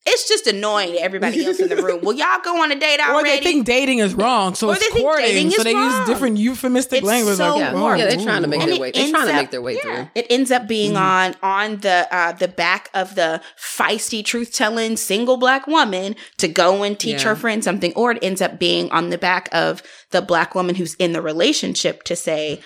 it's just annoying to everybody else in the room. Will y'all go on a date Or already? they think dating is wrong, so Or it's courting. So is they use different euphemistic It's language. so like, yeah, oh, yeah, they're trying to make And their way. They're ends trying to make their way yeah, through. It ends up being Mhm. on on the uh, the back of the feisty truth telling single black woman to go and teach Yeah. her friend something, or it ends up being on the back of the black woman who's in the relationship to say,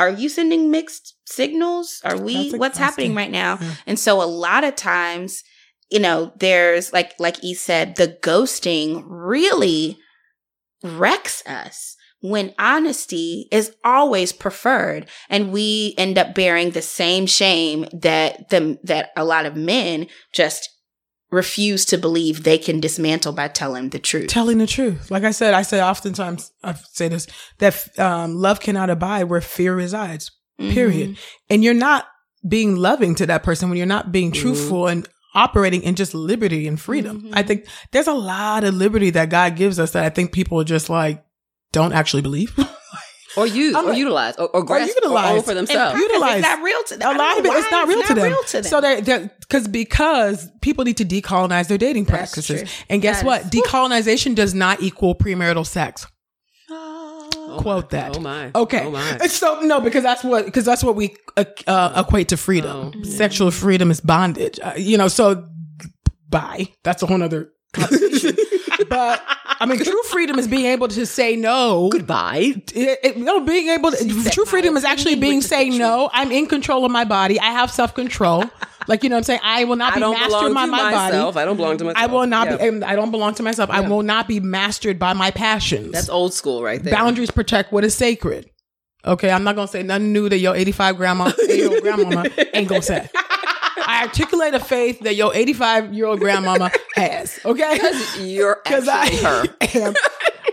"Are you sending mixed signals? Are we? That's What's happening right now?" Yeah. And so a lot of times, you know, there's like like E said, the ghosting really wrecks us when honesty is always preferred and we end up bearing the same shame that the that a lot of men just refuse to believe they can dismantle by telling the truth. telling the truth. Like I said, I say oftentimes, I say this, that um, love cannot abide where fear resides, period. And you're not being loving to that person when you're not being Mhm. truthful and operating in just liberty and freedom. Mhm. I think there's a lot of liberty that God gives us that I think people just like don't actually believe. or use, or like- utilize, or, or grasp, or utilize. own for themselves. practice, Utilize. It's not real to them. a lot of it, it's not real to them. Real to them. So they're, because because people need to decolonize their dating That's practices. true. And guess Yes. what? Decolonization does not equal premarital sex. Oh Quote my. that. Oh my. Okay. Oh my. So no, because that's what because that's what we uh, uh, equate to freedom. Oh, yeah. Sexual freedom is bondage. Uh, you know, so bye. That's a whole other conversation. but I mean, true freedom is being able to say no. Goodbye. It, it, no, being able to, true freedom is actually being saying no. I'm in control of my body. I have self control. Like you know, what I'm saying I will not I be mastered by my myself. body. I don't belong to myself. I will not Yeah. be. I don't belong to myself. I will not be mastered by my passions. That's old school right there. Boundaries protect what is sacred. Okay, I'm not gonna say nothing new that your 85 grandma, year old grandmama ain't gonna say. I articulate a faith that your 85 year old grandmama has. Okay, Because you're because I her. am,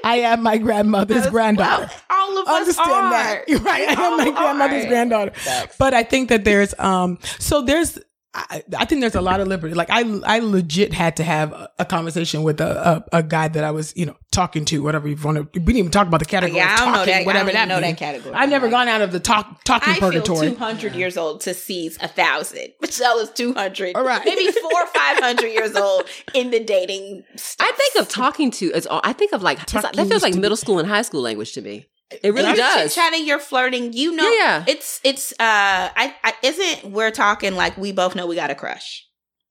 I am my grandmother's granddaughter. all of us Understand are. that, You're right? I am my grandmother's are. granddaughter. But I think that there's um, so there's. I, I think there's a lot of liberty. Like I, I legit had to have a, a conversation with a, a, a guy that I was, you know, talking to, whatever you want to. We didn't even talk about the category. Yeah, I don't talking, know that. Whatever I don't that know means. that category. I've never Like- gone out of the talk talking I purgatory. 200 years old to seize a thousand. Michelle is 200. All right. Maybe four or 500 years old in the dating stuff. I think of talking to as all. I think of like that feels like middle school and high school language to me. It really you're does. chatting, you're flirting. You know, Yeah, yeah. it's it's. uh I, I isn't we're talking like we both know we got a crush.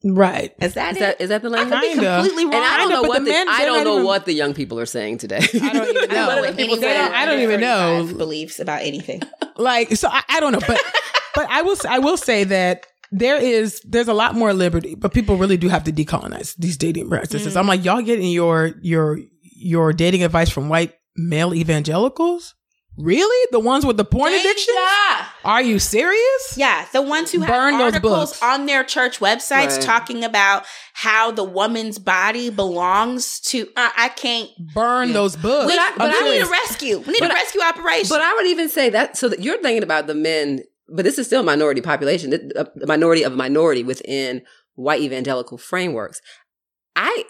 Right. Is that Is it? that is that the I language? could be Kinda. completely wrong. And I don't Kinda, know what the the, men- I don't know even- what the young people are saying today. I don't even know. What do Like, people they say? I don't even know. Beliefs about anything. Like, so I, I don't know, but but I will I will say that there is there's a lot more liberty, but people really do have to decolonize these dating practices. Mm. I'm like, y'all getting your your your dating advice from white male evangelicals? Really? The ones with the porn addiction? Yeah. Are you serious? Yeah, the ones who Burn those articles books. on their church websites Right. talking about how the woman's body belongs to. Uh, I can't. Burn Yeah. those books. We, I- but I need a rescue. We need But a I- rescue operation. But I would even say that so that you're thinking about the men, but this is still a minority population, the the minority of a minority within white evangelical frameworks. I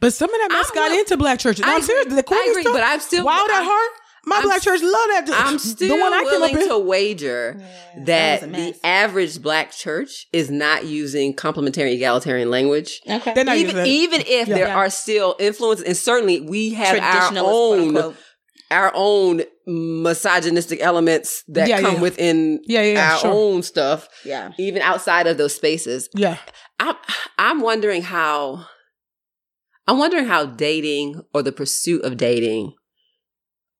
But some of that mess I'm got will- into black churches. No, I I'm serious. The Courtney I agree, stuff, but I'm still Wild at I'm- Heart. My I'm black church love that. I'm still the one I came up willing in. to wager Yeah, that, was a the average black church is not using complementary egalitarian language. okay. Not Even, using even if Yeah. there Yeah. are still influences, and certainly we have our own our own misogynistic elements that Yeah, come yeah. within Yeah, yeah, yeah, our sure. own stuff, Yeah. even outside of those spaces. Yeah. I'm I'm wondering how I'm wondering how dating or the pursuit of dating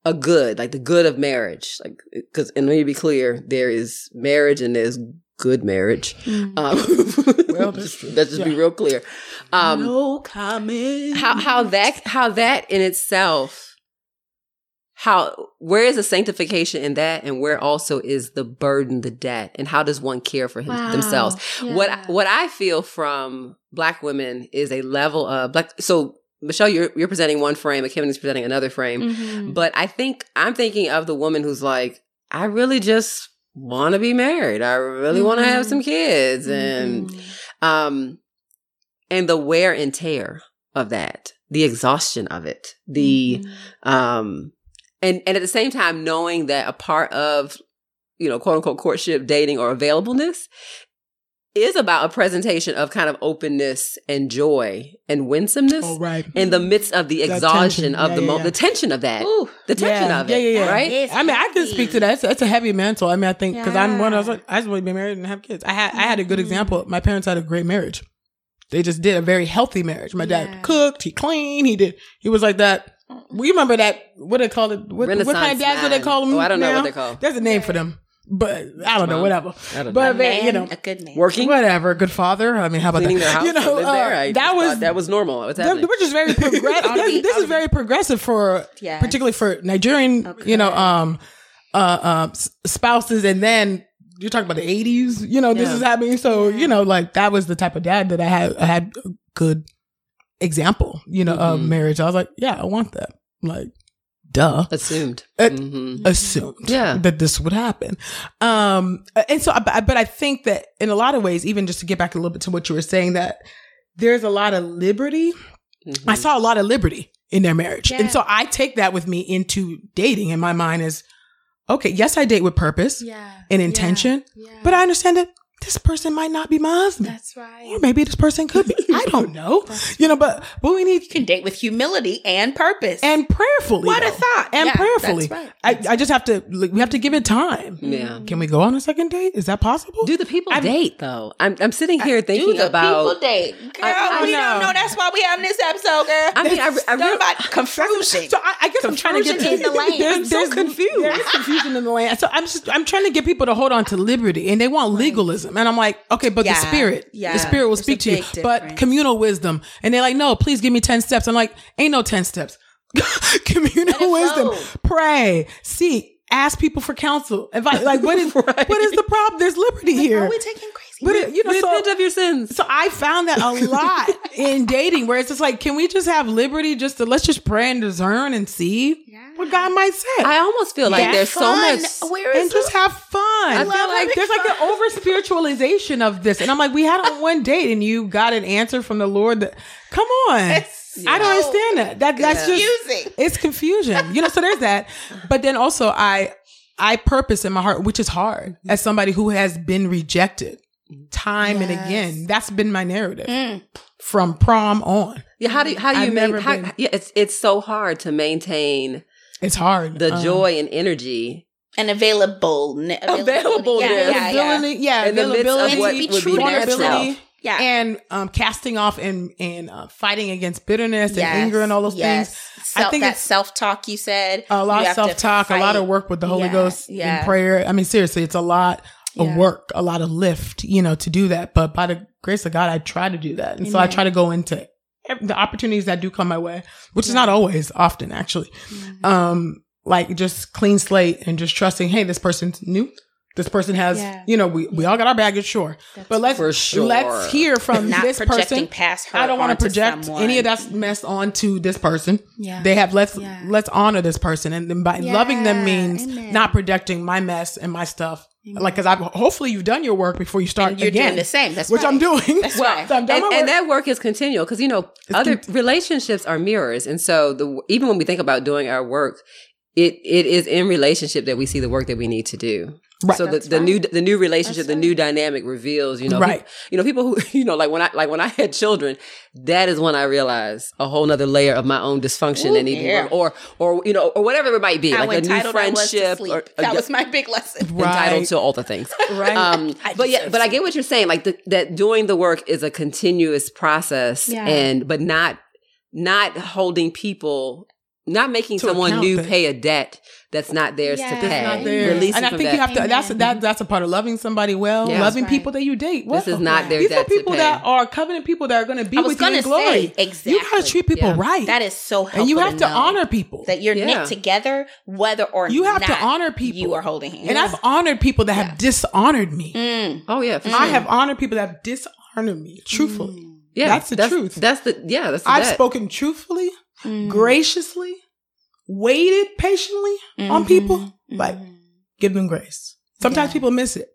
a good, like the good of marriage. Like, because, and let me be clear, there is marriage and there's good marriage. Um, Well, that's just- true. let's just be real clear. Um, no comment. how how that how that in itself how where is the sanctification in that and where also is the burden the debt and how does one care for him, Wow. themselves what Yeah. what i feel from black women is a level of black so michelle you're you're presenting one frame and Kim is presenting another frame Mhm. but i think i'm thinking of the woman who's like i really just want to be married i really want to have some kids and Mhm. um and the wear and tear of that the exhaustion of it the Mhm. um and and at the same time knowing that a part of you know quote unquote courtship dating or availableness is about a presentation of kind of openness and joy and winsomeness Oh, right. in the midst of the That exhaustion tension. of Yeah, the yeah, mo- yeah. the tension of that Ooh. the tension yeah, of it yeah, yeah. right It's I mean, I can speak to that. It's, it's a heavy mantle. I mean, I think because I'm one. I was like, I just want to be married and have kids. I had, I had a good Mhm. example. My parents had a great marriage. They just did a very healthy marriage. My dad Yeah. cooked. He cleaned. He did. He was like that. We remember that. What they call it? What, what kind of dads do they call them? Oh, I don't know now? what they call. There's a name for them, but I don't know. Well, Whatever. Don't But a they, man, you know, a good man. working whatever. Good father. I mean, how about cleaning that? their house you know, uh, there. That was that was normal what's that- happening which is very progressive. I'll be- this is very progressive for Yes. particularly for Nigerian, you know, um, uh, uh, spouses, and then you're talking about the '80s. You know, this Yeah. is happening. So you know, like that was the type of dad that I had. I had good example, you know, of Mhm. marriage. I was like, yeah, I want that. Like, duh, assumed Uh, Mhm. assumed Yeah. that this would happen. Um, and so, but but I think that in a lot of ways, even just to get back a little bit to what you were saying, that there's a lot of liberty Mhm. I saw a lot of liberty in their marriage. Yeah. And so I take that with me into dating and my mind is okay, yes, I date with purpose Yeah. and intention, Yeah. but I understand that this person might not be my husband. That's right. or maybe this person could be. I don't know. You know, but but we need You can date with humility and purpose. and prayerfully. what a thought. And Yeah, prayerfully. That's right. I, I just have to we have to give it time. Mm-hmm. yeah Can we go on a second date? Is that possible? do the people I'm- date though i'm i'm sitting here thinking about. Do the about people date. Girl, I- I we know. don't know. That's why we having this episode, girl. I mean, I, re- I re- about confusion. So I, I guess I'm trying to get Confusion to in the land. There's, I'm so there's- confused. There is confusion in the land. So I'm just I'm trying to get people to hold on to liberty, and they want legalism, and I'm like, okay, but Yeah, the spirit, yeah. the spirit will speak to you, big but communal wisdom, and they're like, no, please give me ten steps. I'm like, ain't no ten steps. communal wisdom, flow. pray, seek, ask people for counsel. Invite, like, what is Right. what is the problem? There's liberty here. Are we taking crazy? But it, you know, so, repent of your sins so I found that a lot in dating, where it's just like, can we just have liberty? Just to let's just pray and discern and see Yeah. what God might say, i almost feel like Yeah. there's so much Where is and just have fun. I feel feel like like there's like an over spiritualization of this, and I'm like, we had on one date, and you got an answer from the Lord. That come on, I don't understand that. That that's Yeah. just confusing. it's confusion, you know. So there's that, but then also I I purpose in my heart, which is hard as somebody who has been rejected time and again. That's been my narrative Mm. from prom on. yeah how do you how do you I've make how, been- yeah it's it's so hard to maintain It's hard. the Um, joy and energy And available. Available, Yeah, yeah. yeah, yeah. availability, yeah, in the midst of availability, what be true vulnerability. Yeah. and um, casting off and and uh, fighting against bitterness Yes, and anger and all those yes. things. Self, I think that it's self talk you said. a lot You of self talk, a lot of work with the Holy Yeah, Ghost yeah. in prayer. I mean, seriously, it's a lot of Yeah. work, a lot of lift, you know, to do that. But by the grace of God, I try to do that, and so I try to go into the opportunities that do come my way, which is not always, often actually. Mm-hmm. Um, like just clean slate and just trusting, hey, this person's new. This person has, Yeah. you know, we, we all got our baggage, sure. but let's For sure. let's hear from Not this person. past her. I don't want to project someone. any of that mess onto this person. Yeah. They have let's Yeah. let's honor this person, and then by loving them means Amen. not projecting my mess and my stuff. Like, because I hopefully you've done your work before you start And you're again, doing the same. That's which right. I'm doing. That's well, right. so I've done and, my work. and that work is continual because you know other relationships are mirrors and so the even when we think about doing our work it it is in relationship that we see the work that we need to do Right. so the, the right. new the new relationship That's the new dynamic reveals you know Right. peop- you know people who you know like when i like when i had children that is when i realized a whole nother layer of my own dysfunction Ooh, and even yeah. or or you know or whatever it might be How like a new entitled was friendship sleep. or that a- was my big lesson. Right. entitled to all the things right. um but yeah but i get what you're saying like the, that doing the work is a continuous process Yeah. and but not not holding people not making someone new that- pay a debt that's not theirs Yeah. to pay. not there. Release and I think you have to. That's Amen. that. That's a part of loving somebody well, Yeah. loving right. people that you date. This is not their These are debt to people pay. that are covenant people that are going to be with you in glory. say, exactly. You got to treat people Yeah. right, That is so helpful. and you have to know honor people. that you're Yeah. knit together, whether or You have to honor people. You are holding hands. and I've honored people that have dishonored me. Mm. Oh yeah, for I sure. have honored people that have dishonored me. Truthfully, Yeah, that's the truth. That's the yeah. That's the I've debt. spoken truthfully, Mm. graciously, waited patiently on people. Like, Mhm. give them grace. Sometimes Yeah. people miss it.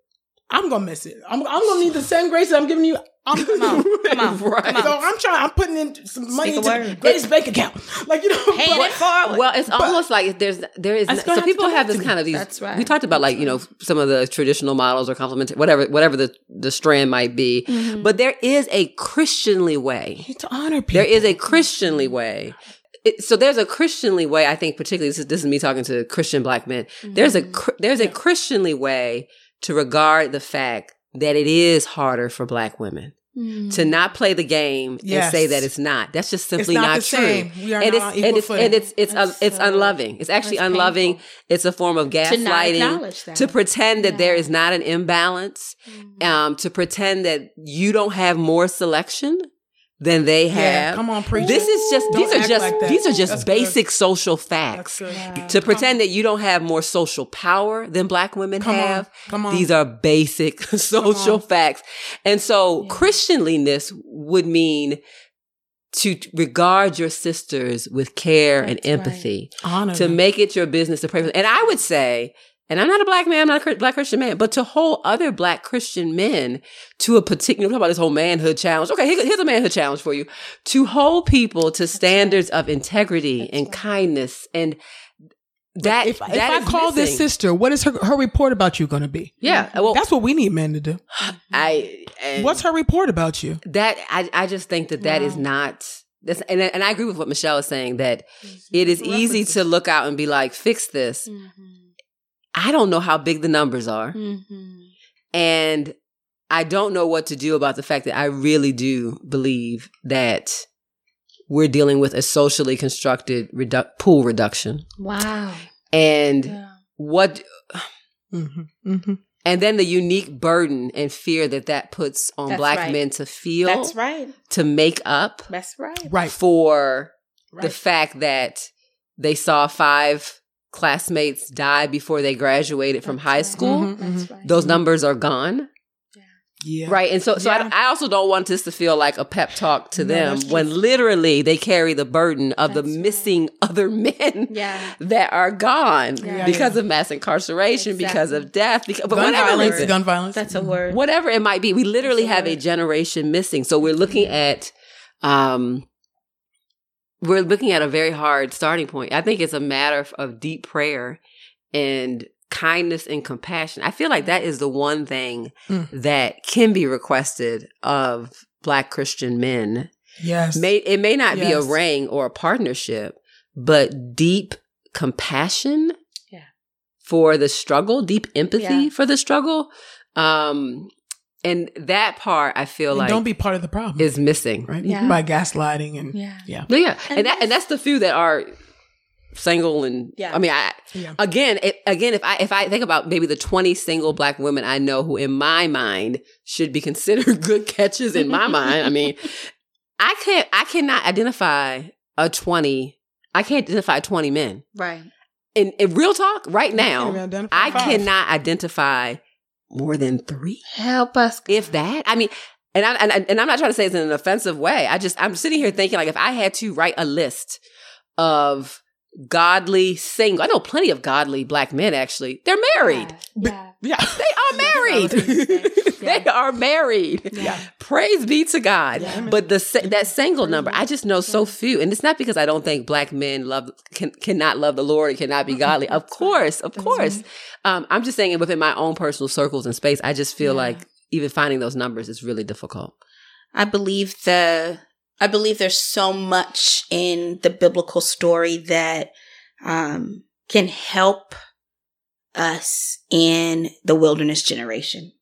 I'm gonna miss it. I'm, I'm gonna need the same grace that I'm giving you. I'm Come on, come on, Right. come on. So I'm trying. I'm putting in some money Speak a into word. Grace bank account. Like you know, Paying but- it forward. Well, it's almost like there's there is It's so have people have this to me. kind of these. That's right. We talked about like you know some of the traditional models or complementary whatever whatever the the strand might be, Mhm. but there is a Christianly way. To honor people. There is a Christianly way. It, so there's a Christianly way. I think particularly this is, this is me talking to Christian black men. There's a Mm-hmm. Chri- there's a Christianly way to regard the fact that it is harder for black women Mm. to not play the game Yes. and say that it's not. That's just simply It's not not, the true. same. We are and not it's and equal it's and it's it's un, it's so- unloving. It's actually unloving. painful. It's a form of gaslighting. that. To pretend that there Yeah. is not an imbalance, Mhm. um, to pretend that you don't have more selection than they Yeah, have. come on, preach. This is just these are just like these are just That's good. basic social facts. Yeah. To pretend that you don't have more social power than black women Come on, have. come on. These are basic social facts. And so Yeah. Christianliness would mean to regard your sisters with care and That's right. empathy, honor to make it your business to pray for them. And I would say, and I'm not a black man, I'm not a black Christian man, but to hold other black Christian men to a particular, talk about this whole manhood challenge. Okay, here's a manhood challenge for you. To hold people to standards of integrity and kindness and that If, if I is call this sister, what is her her report about you going to be? yeah, well, That's what we need men to do. I What's her report about you? that I I just think that that is Wow. not this and and I agree with what Michelle is saying that it is easy to look out and be like fix this. Mhm. I don't know how big the numbers are Mhm. and I don't know what to do about the fact that I really do believe that we're dealing with a socially constructed redu- pool reduction Wow. and Yeah. what Mm-hmm. Mm-hmm. and then the unique burden and fear that that puts on That's black right. men to feel That's right. to make up That's right. Right. for the fact that they saw five classmates die before they graduated from That's high right. school. Mhm. That's right. Those numbers are gone. Yeah. Right. And so, so Yeah. I, I also don't want this to feel like a pep talk to No, them that's when literally they carry the burden of the That's right. missing other men Yeah. that are gone Yeah. because of mass incarceration, because of death, because, but Gun whatever violence. reason. Gun violence. That's a word. whatever it might be we literally That's a have a word. generation missing so we're looking at um we're looking at a very hard starting point i think it's a matter of, of deep prayer and kindness and compassion i feel like that is the one thing Mm. that can be requested of black christian men Yes. may it may not be a ring or a partnership but deep compassion Yeah. for the struggle deep empathy Yeah. for the struggle um and that part i feel And like don't be part of the problem. is missing right Yeah. by gaslighting and Yeah. yeah. yeah, yeah. And and, that and that's the few that are single and Yeah. i mean i Yeah. again it, again if i if i think about maybe the 20 single black women i know who in my mind should be considered good catches in my mind i mean i can't i cannot identify a 20 i can't identify 20 men Right. in, in real talk right now i five. cannot identify more than three? Help us. if that? I mean and, I, and, I- and i'm not trying to say it's in an offensive way. I just i'm sitting here thinking like if i had to write a list of godly single i know plenty of godly black men actually. They're married. Yeah. Yeah. they are married. Yeah. they are married. Yeah. praise be to god. Yeah. but the that single number i just know so few. And it's not because i don't think black men love can cannot love the lord and cannot be godly. Of course of course. um, i'm just saying within my own personal circles and space i just feel Yeah. like even finding those numbers is really difficult. I believe the I believe there's so much in the biblical story that um, can help us in the wilderness generation.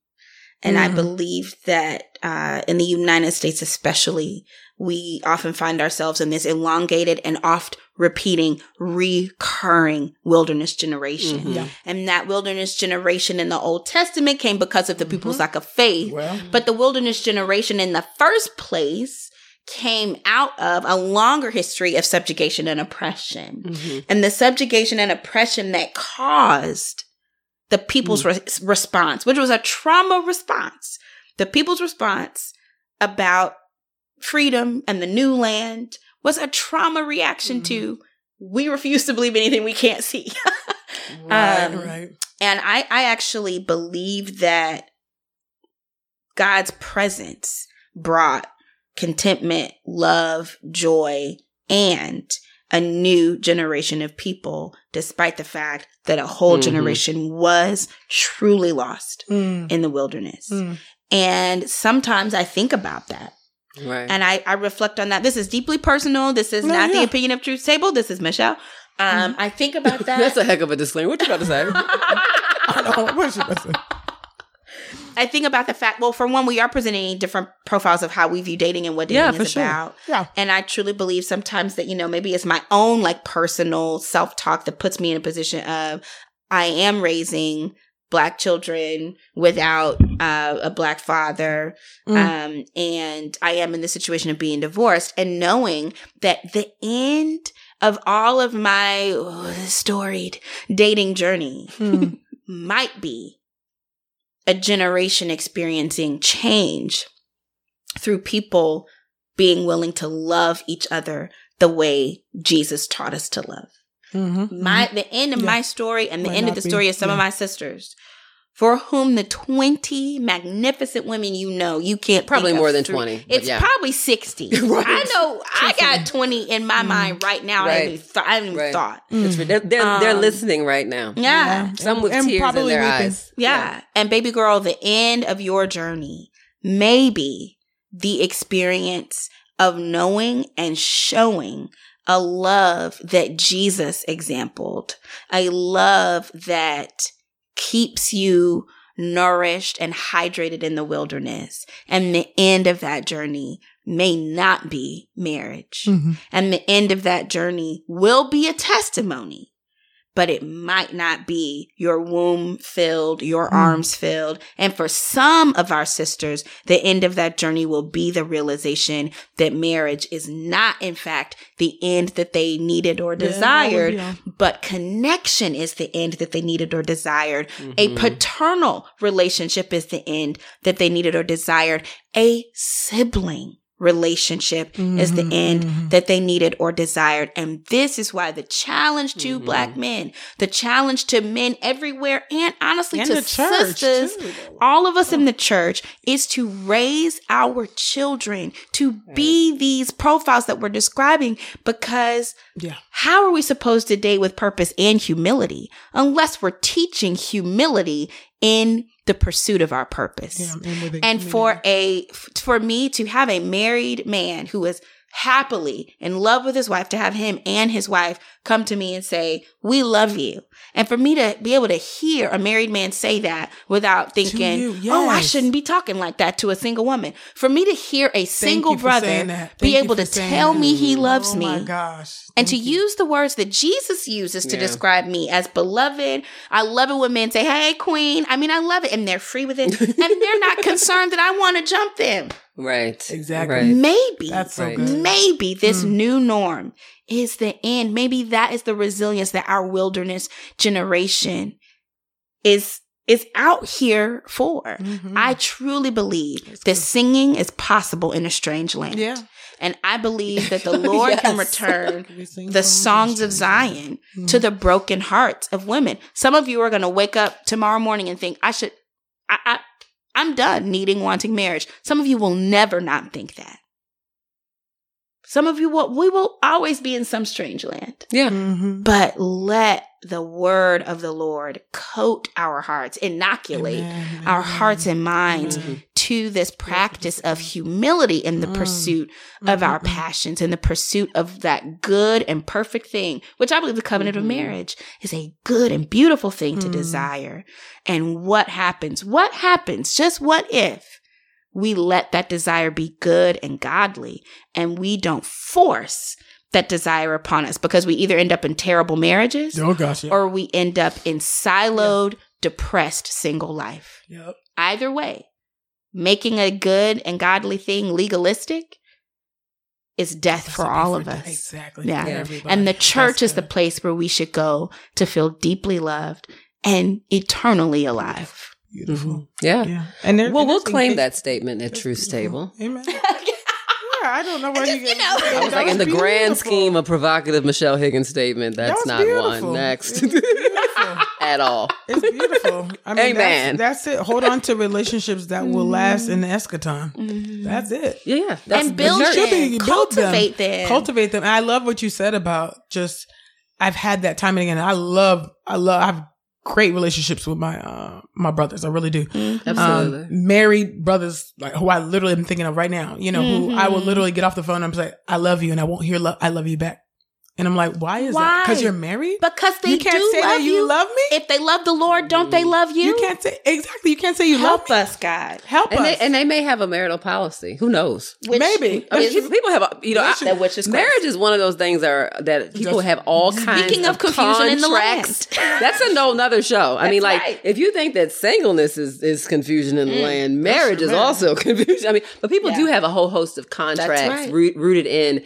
And I Mm. believe that uh, in the United States, especially, we often find ourselves in this elongated and oft repeating, recurring wilderness generation. Mhm. Yeah. And that wilderness generation in the Old Testament came because of the people's Mm-hmm. lack of faith. Well, But the wilderness generation in the first place came out of a longer history of subjugation and oppression. Mhm. And the subjugation and oppression that caused the people's re- response, which was a trauma response, the people's response about freedom and the new land was a trauma reaction to we refuse to believe anything we can't see. right, Um, right. And I, I actually believe that God's presence brought contentment, love, joy, and a new generation of people, despite the fact that a whole Mhm. generation was truly lost Mm, in the wilderness. mm. And sometimes I think about that Right. and I, I reflect on that. This is deeply personal. This is No, not the opinion of Truth Table. This is Michelle. Um, I think about that. That's a heck of a disclaimer. What you about to say? I know. What you about to say? I think about the fact, well, for one, we are presenting different profiles of how we view dating and what dating Yeah, is for sure. about. Yeah. And I truly believe sometimes that, you know, maybe it's my own like personal self talk that puts me in a position of I am raising black children without uh, a black father. Mm. Um, and I am in the situation of being divorced and knowing that the end of all of my oh, storied dating journey Mm. might be a generation experiencing change through people being willing to love each other the way Jesus taught us to love. Mhm, My the end of Yeah. my story and the Might end of the be, story of some of my sisters. For whom the 20 magnificent women you know, you can't Probably think of more than three- 20, It's yeah. probably 60. Right. I know I got 20 in my Mm. mind right now. I haven't even, th- I haven't even Right. thought. It's, Mm. they're they're, they're Um, listening right now. Yeah. Some with And tears in probably their weeping. eyes. Yeah. And baby girl, the end of your journey maybe the experience of knowing and showing a love that Jesus exampled, a love that keeps you nourished and hydrated in the wilderness. And the end of that journey may not be marriage. Mhm. And the end of that journey will be a testimony, but it might not be your womb filled, your Mm. arms filled. And for some of our sisters, the end of that journey will be the realization that marriage is not, in fact, the end that they needed or Yeah, desired, be a- but connection is the end that they needed or desired. A Mhm. paternal relationship is the end that they needed or desired. A sibling relationship is the Mhm, end mhm. that they needed or desired. And this is why the challenge to Mhm. black men, the challenge to men everywhere, and honestly And to sisters, too. all of us in the church, is to raise our children to be these profiles that we're describing because Yeah. how are we supposed to date with purpose and humility unless we're teaching humility in the pursuit of our purpose? Yeah, and and for a for me to have a married man who is happily in love with his wife to have him and his wife come to me and say we love you and for me to be able to hear a married man say that without thinking you, oh i shouldn't be talking like that to a single woman for me to hear a single brother be able to tell that. me he loves oh me my gosh. and to you. use the words that Jesus uses to Yeah. describe me as beloved. I love it when men say, Hey, queen. I mean, I love it. And they're free with it. and they're not concerned that I want to jump them. Right. Exactly. Right. Maybe, That's so Right. good. maybe this Mm. new norm is the end. Maybe that is the resilience that our wilderness generation is is out here for. Mhm. I truly believe that singing is possible in a strange land. yeah. And I believe that the Lord can return the songs of Zion to the broken hearts of women. Some of you are going to wake up tomorrow morning and think, I should, I, I, I'm done needing, wanting marriage. Some of you will never not think that. Some of you will, we will always be in some strange land. Yeah. Mhm. But let the word of the Lord coat our hearts, inoculate Amen, our amen. hearts and minds Mhm. to this practice of humility in the Mm. pursuit of our Mhm. passions and the pursuit of that good and perfect thing, which I believe the covenant of Mhm. marriage is a good and beautiful thing to Mm. desire. And what happens? What happens? Just what if we let that desire be good and godly and we don't force that desire upon us because we either end up in terrible marriages Oh gosh, yeah. or we end up in siloed, depressed single life. yep. Either way, making a good and godly thing legalistic is death for all of us. Exactly. Yeah. Yeah. And the church That's is the place where we should go to feel deeply loved and eternally alive. beautiful. Yeah. Yeah. And there, Well, and we'll claim engage- that statement at that's Truth beautiful. Table. Amen. Yeah, I don't know where just, you you get. know. that I was like, in the was grand scheme of provocative Michelle Higgins statement, that's was not beautiful. one. Next. At all. It's beautiful. I mean, Amen. That's, that's it. Hold on to relationships that will mm-hmm. last in the eschaton. Mm-hmm. That's it. Yeah, yeah. That's and build the church. should be- them, build them. cultivate them. Cultivate them. And I love what you said about just. I've had that time and again. I love. I love. I have great relationships with my uh my brothers. I really do. Mhm. Absolutely. Um, married brothers, like who I literally am thinking of right now. You know, who I will Mhm. literally get off the phone and I'm like, "I love you," and I won't hear lo- "I love you" back. And I'm like, "Why is that? Because you're married. because they you can't do say love that you, love me. If they love the Lord, don't they love you? You can't say exactly. You can't say you help love me. us, God. Help And us. they, and they may have a marital policy. Who knows? Which Maybe. I mean, people- people have, a, you know, I- that which is Christ. marriage is one of those things that, are, that people Just- have all kinds Speaking of confusion in the contracts. land. That's a no another show. I mean, like, right. if you think that singleness is, is confusion in the Mm. land, marriage is right. also confusion. I mean, but people Yeah. do have a whole host of contracts right. rooted in.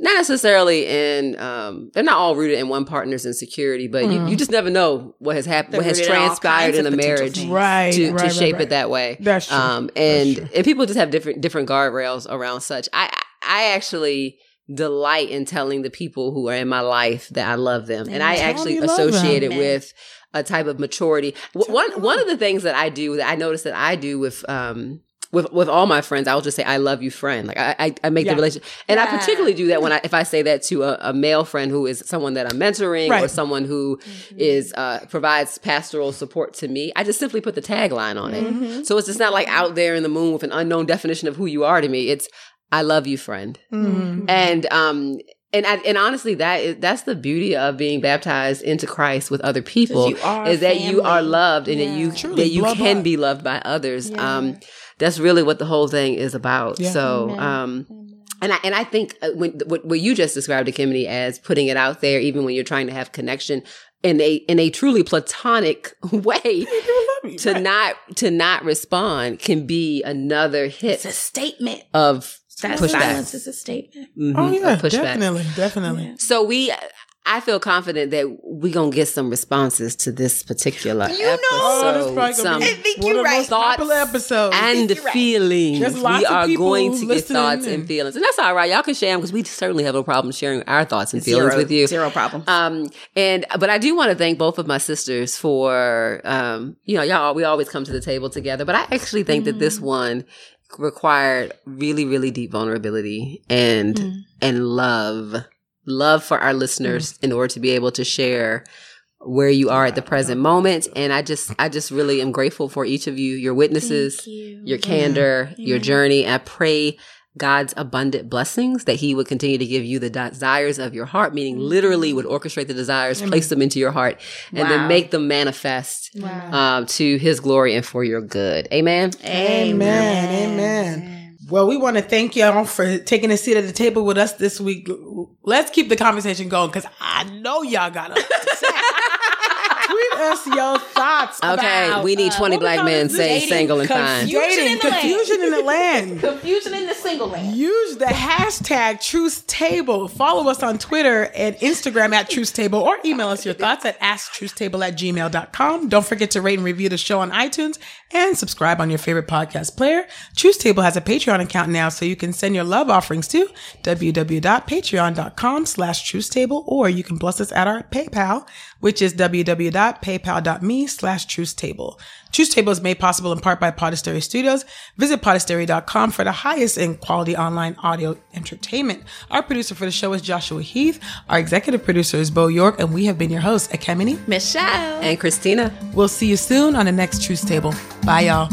Not necessarily in, um, they're not all rooted in one partner's insecurity, but you, you just never know what has happened, They're what has rooted in transpired in a marriage right, to, right, to right, shape right. it that way. That's true. Um, That's and true. and people just have different different guardrails around such. I I actually delight in telling the people who are in my life that I love them, and I actually you associate them. it with a type of maturity. W- One one of the things that I do that I notice that I do with um. With with all my friends, I'll just say I love you, friend. Like I I, I make Yeah. the relationship, and I particularly do that when I if I say that to a, a male friend who is someone that I'm mentoring or Right. someone who is uh, provides pastoral support to me. I just simply put the tagline on it. Mm-hmm. So it's just not like out there in the moon with an unknown definition of who you are to me. It's I love you, friend. Mhm. And um and I, and honestly, that is that's the beauty of being baptized into Christ with other people you are is that you are loved and that you Truly, that you can bought. be loved by others. Yeah. Um, that's really what the whole thing is about. Yeah. So Amen. um. And I and I think uh, when what, what you just described, to Kimmy, as putting it out there, even when you're trying to have connection in a in a truly platonic way, People to right. not to not respond can be another hit It's a statement. of That pushback. silence is a statement. Mhm, Oh yeah, pushback. definitely, definitely. So we, I feel confident that we gonna get some responses to this particular You know- episode. Oh, this some I think one you're of the right. most popular Thoughts episodes. and you're right. feelings. There's lots we of are people going to get thoughts and and- feelings, and that's all right. Y'all can share them because we certainly have no problem sharing our thoughts and feelings Zero, with you. Zero problem. Um, and but I do want to thank both of my sisters for um, you know, y'all we always come to the table together, but I actually think that this one required really, really deep vulnerability and Mm. and love. Love for our listeners mm. in order to be able to share where you are at the present moment. And I just I just really am grateful for each of you, your witnesses, you. your candor, your journey. I pray God's abundant blessings that He would continue to give you the desires of your heart, meaning mm-hmm. literally would orchestrate the desires, mm-hmm. place them into your heart, and then make them manifest Wow. um, to His glory and for your good. Amen. Amen. Amen. Well, we want to thank y'all for taking a seat at the table with us this week. Let's keep the conversation going because I know y'all got. Tweet us your thoughts. Okay, about, we need uh, 20 what we black men say single and fine. Confusion Dating in the land. confusion in the land. Confusion in the single land. Use the hashtag Truth Table. Follow us on Twitter and Instagram at Truth Table or email us your thoughts at asktruthstable at gmail.com. Don't forget to rate and review the show on iTunes and subscribe on your favorite podcast player. Truth Table has a Patreon account now, so you can send your love offerings to www.patreon.com slash truthstable or you can bless us at our PayPal, which is www.paypal.me slash truthstable. Truth Table is made possible in part by Podastery Studios. Visit podastery.com for the highest in quality online audio entertainment. Our producer for the show is Joshua Heath. Our executive producer is Bo York, and we have been your hosts, Ekemini. Michelle. And Christina. We'll see you soon on the next Truth Table. Bye, y'all.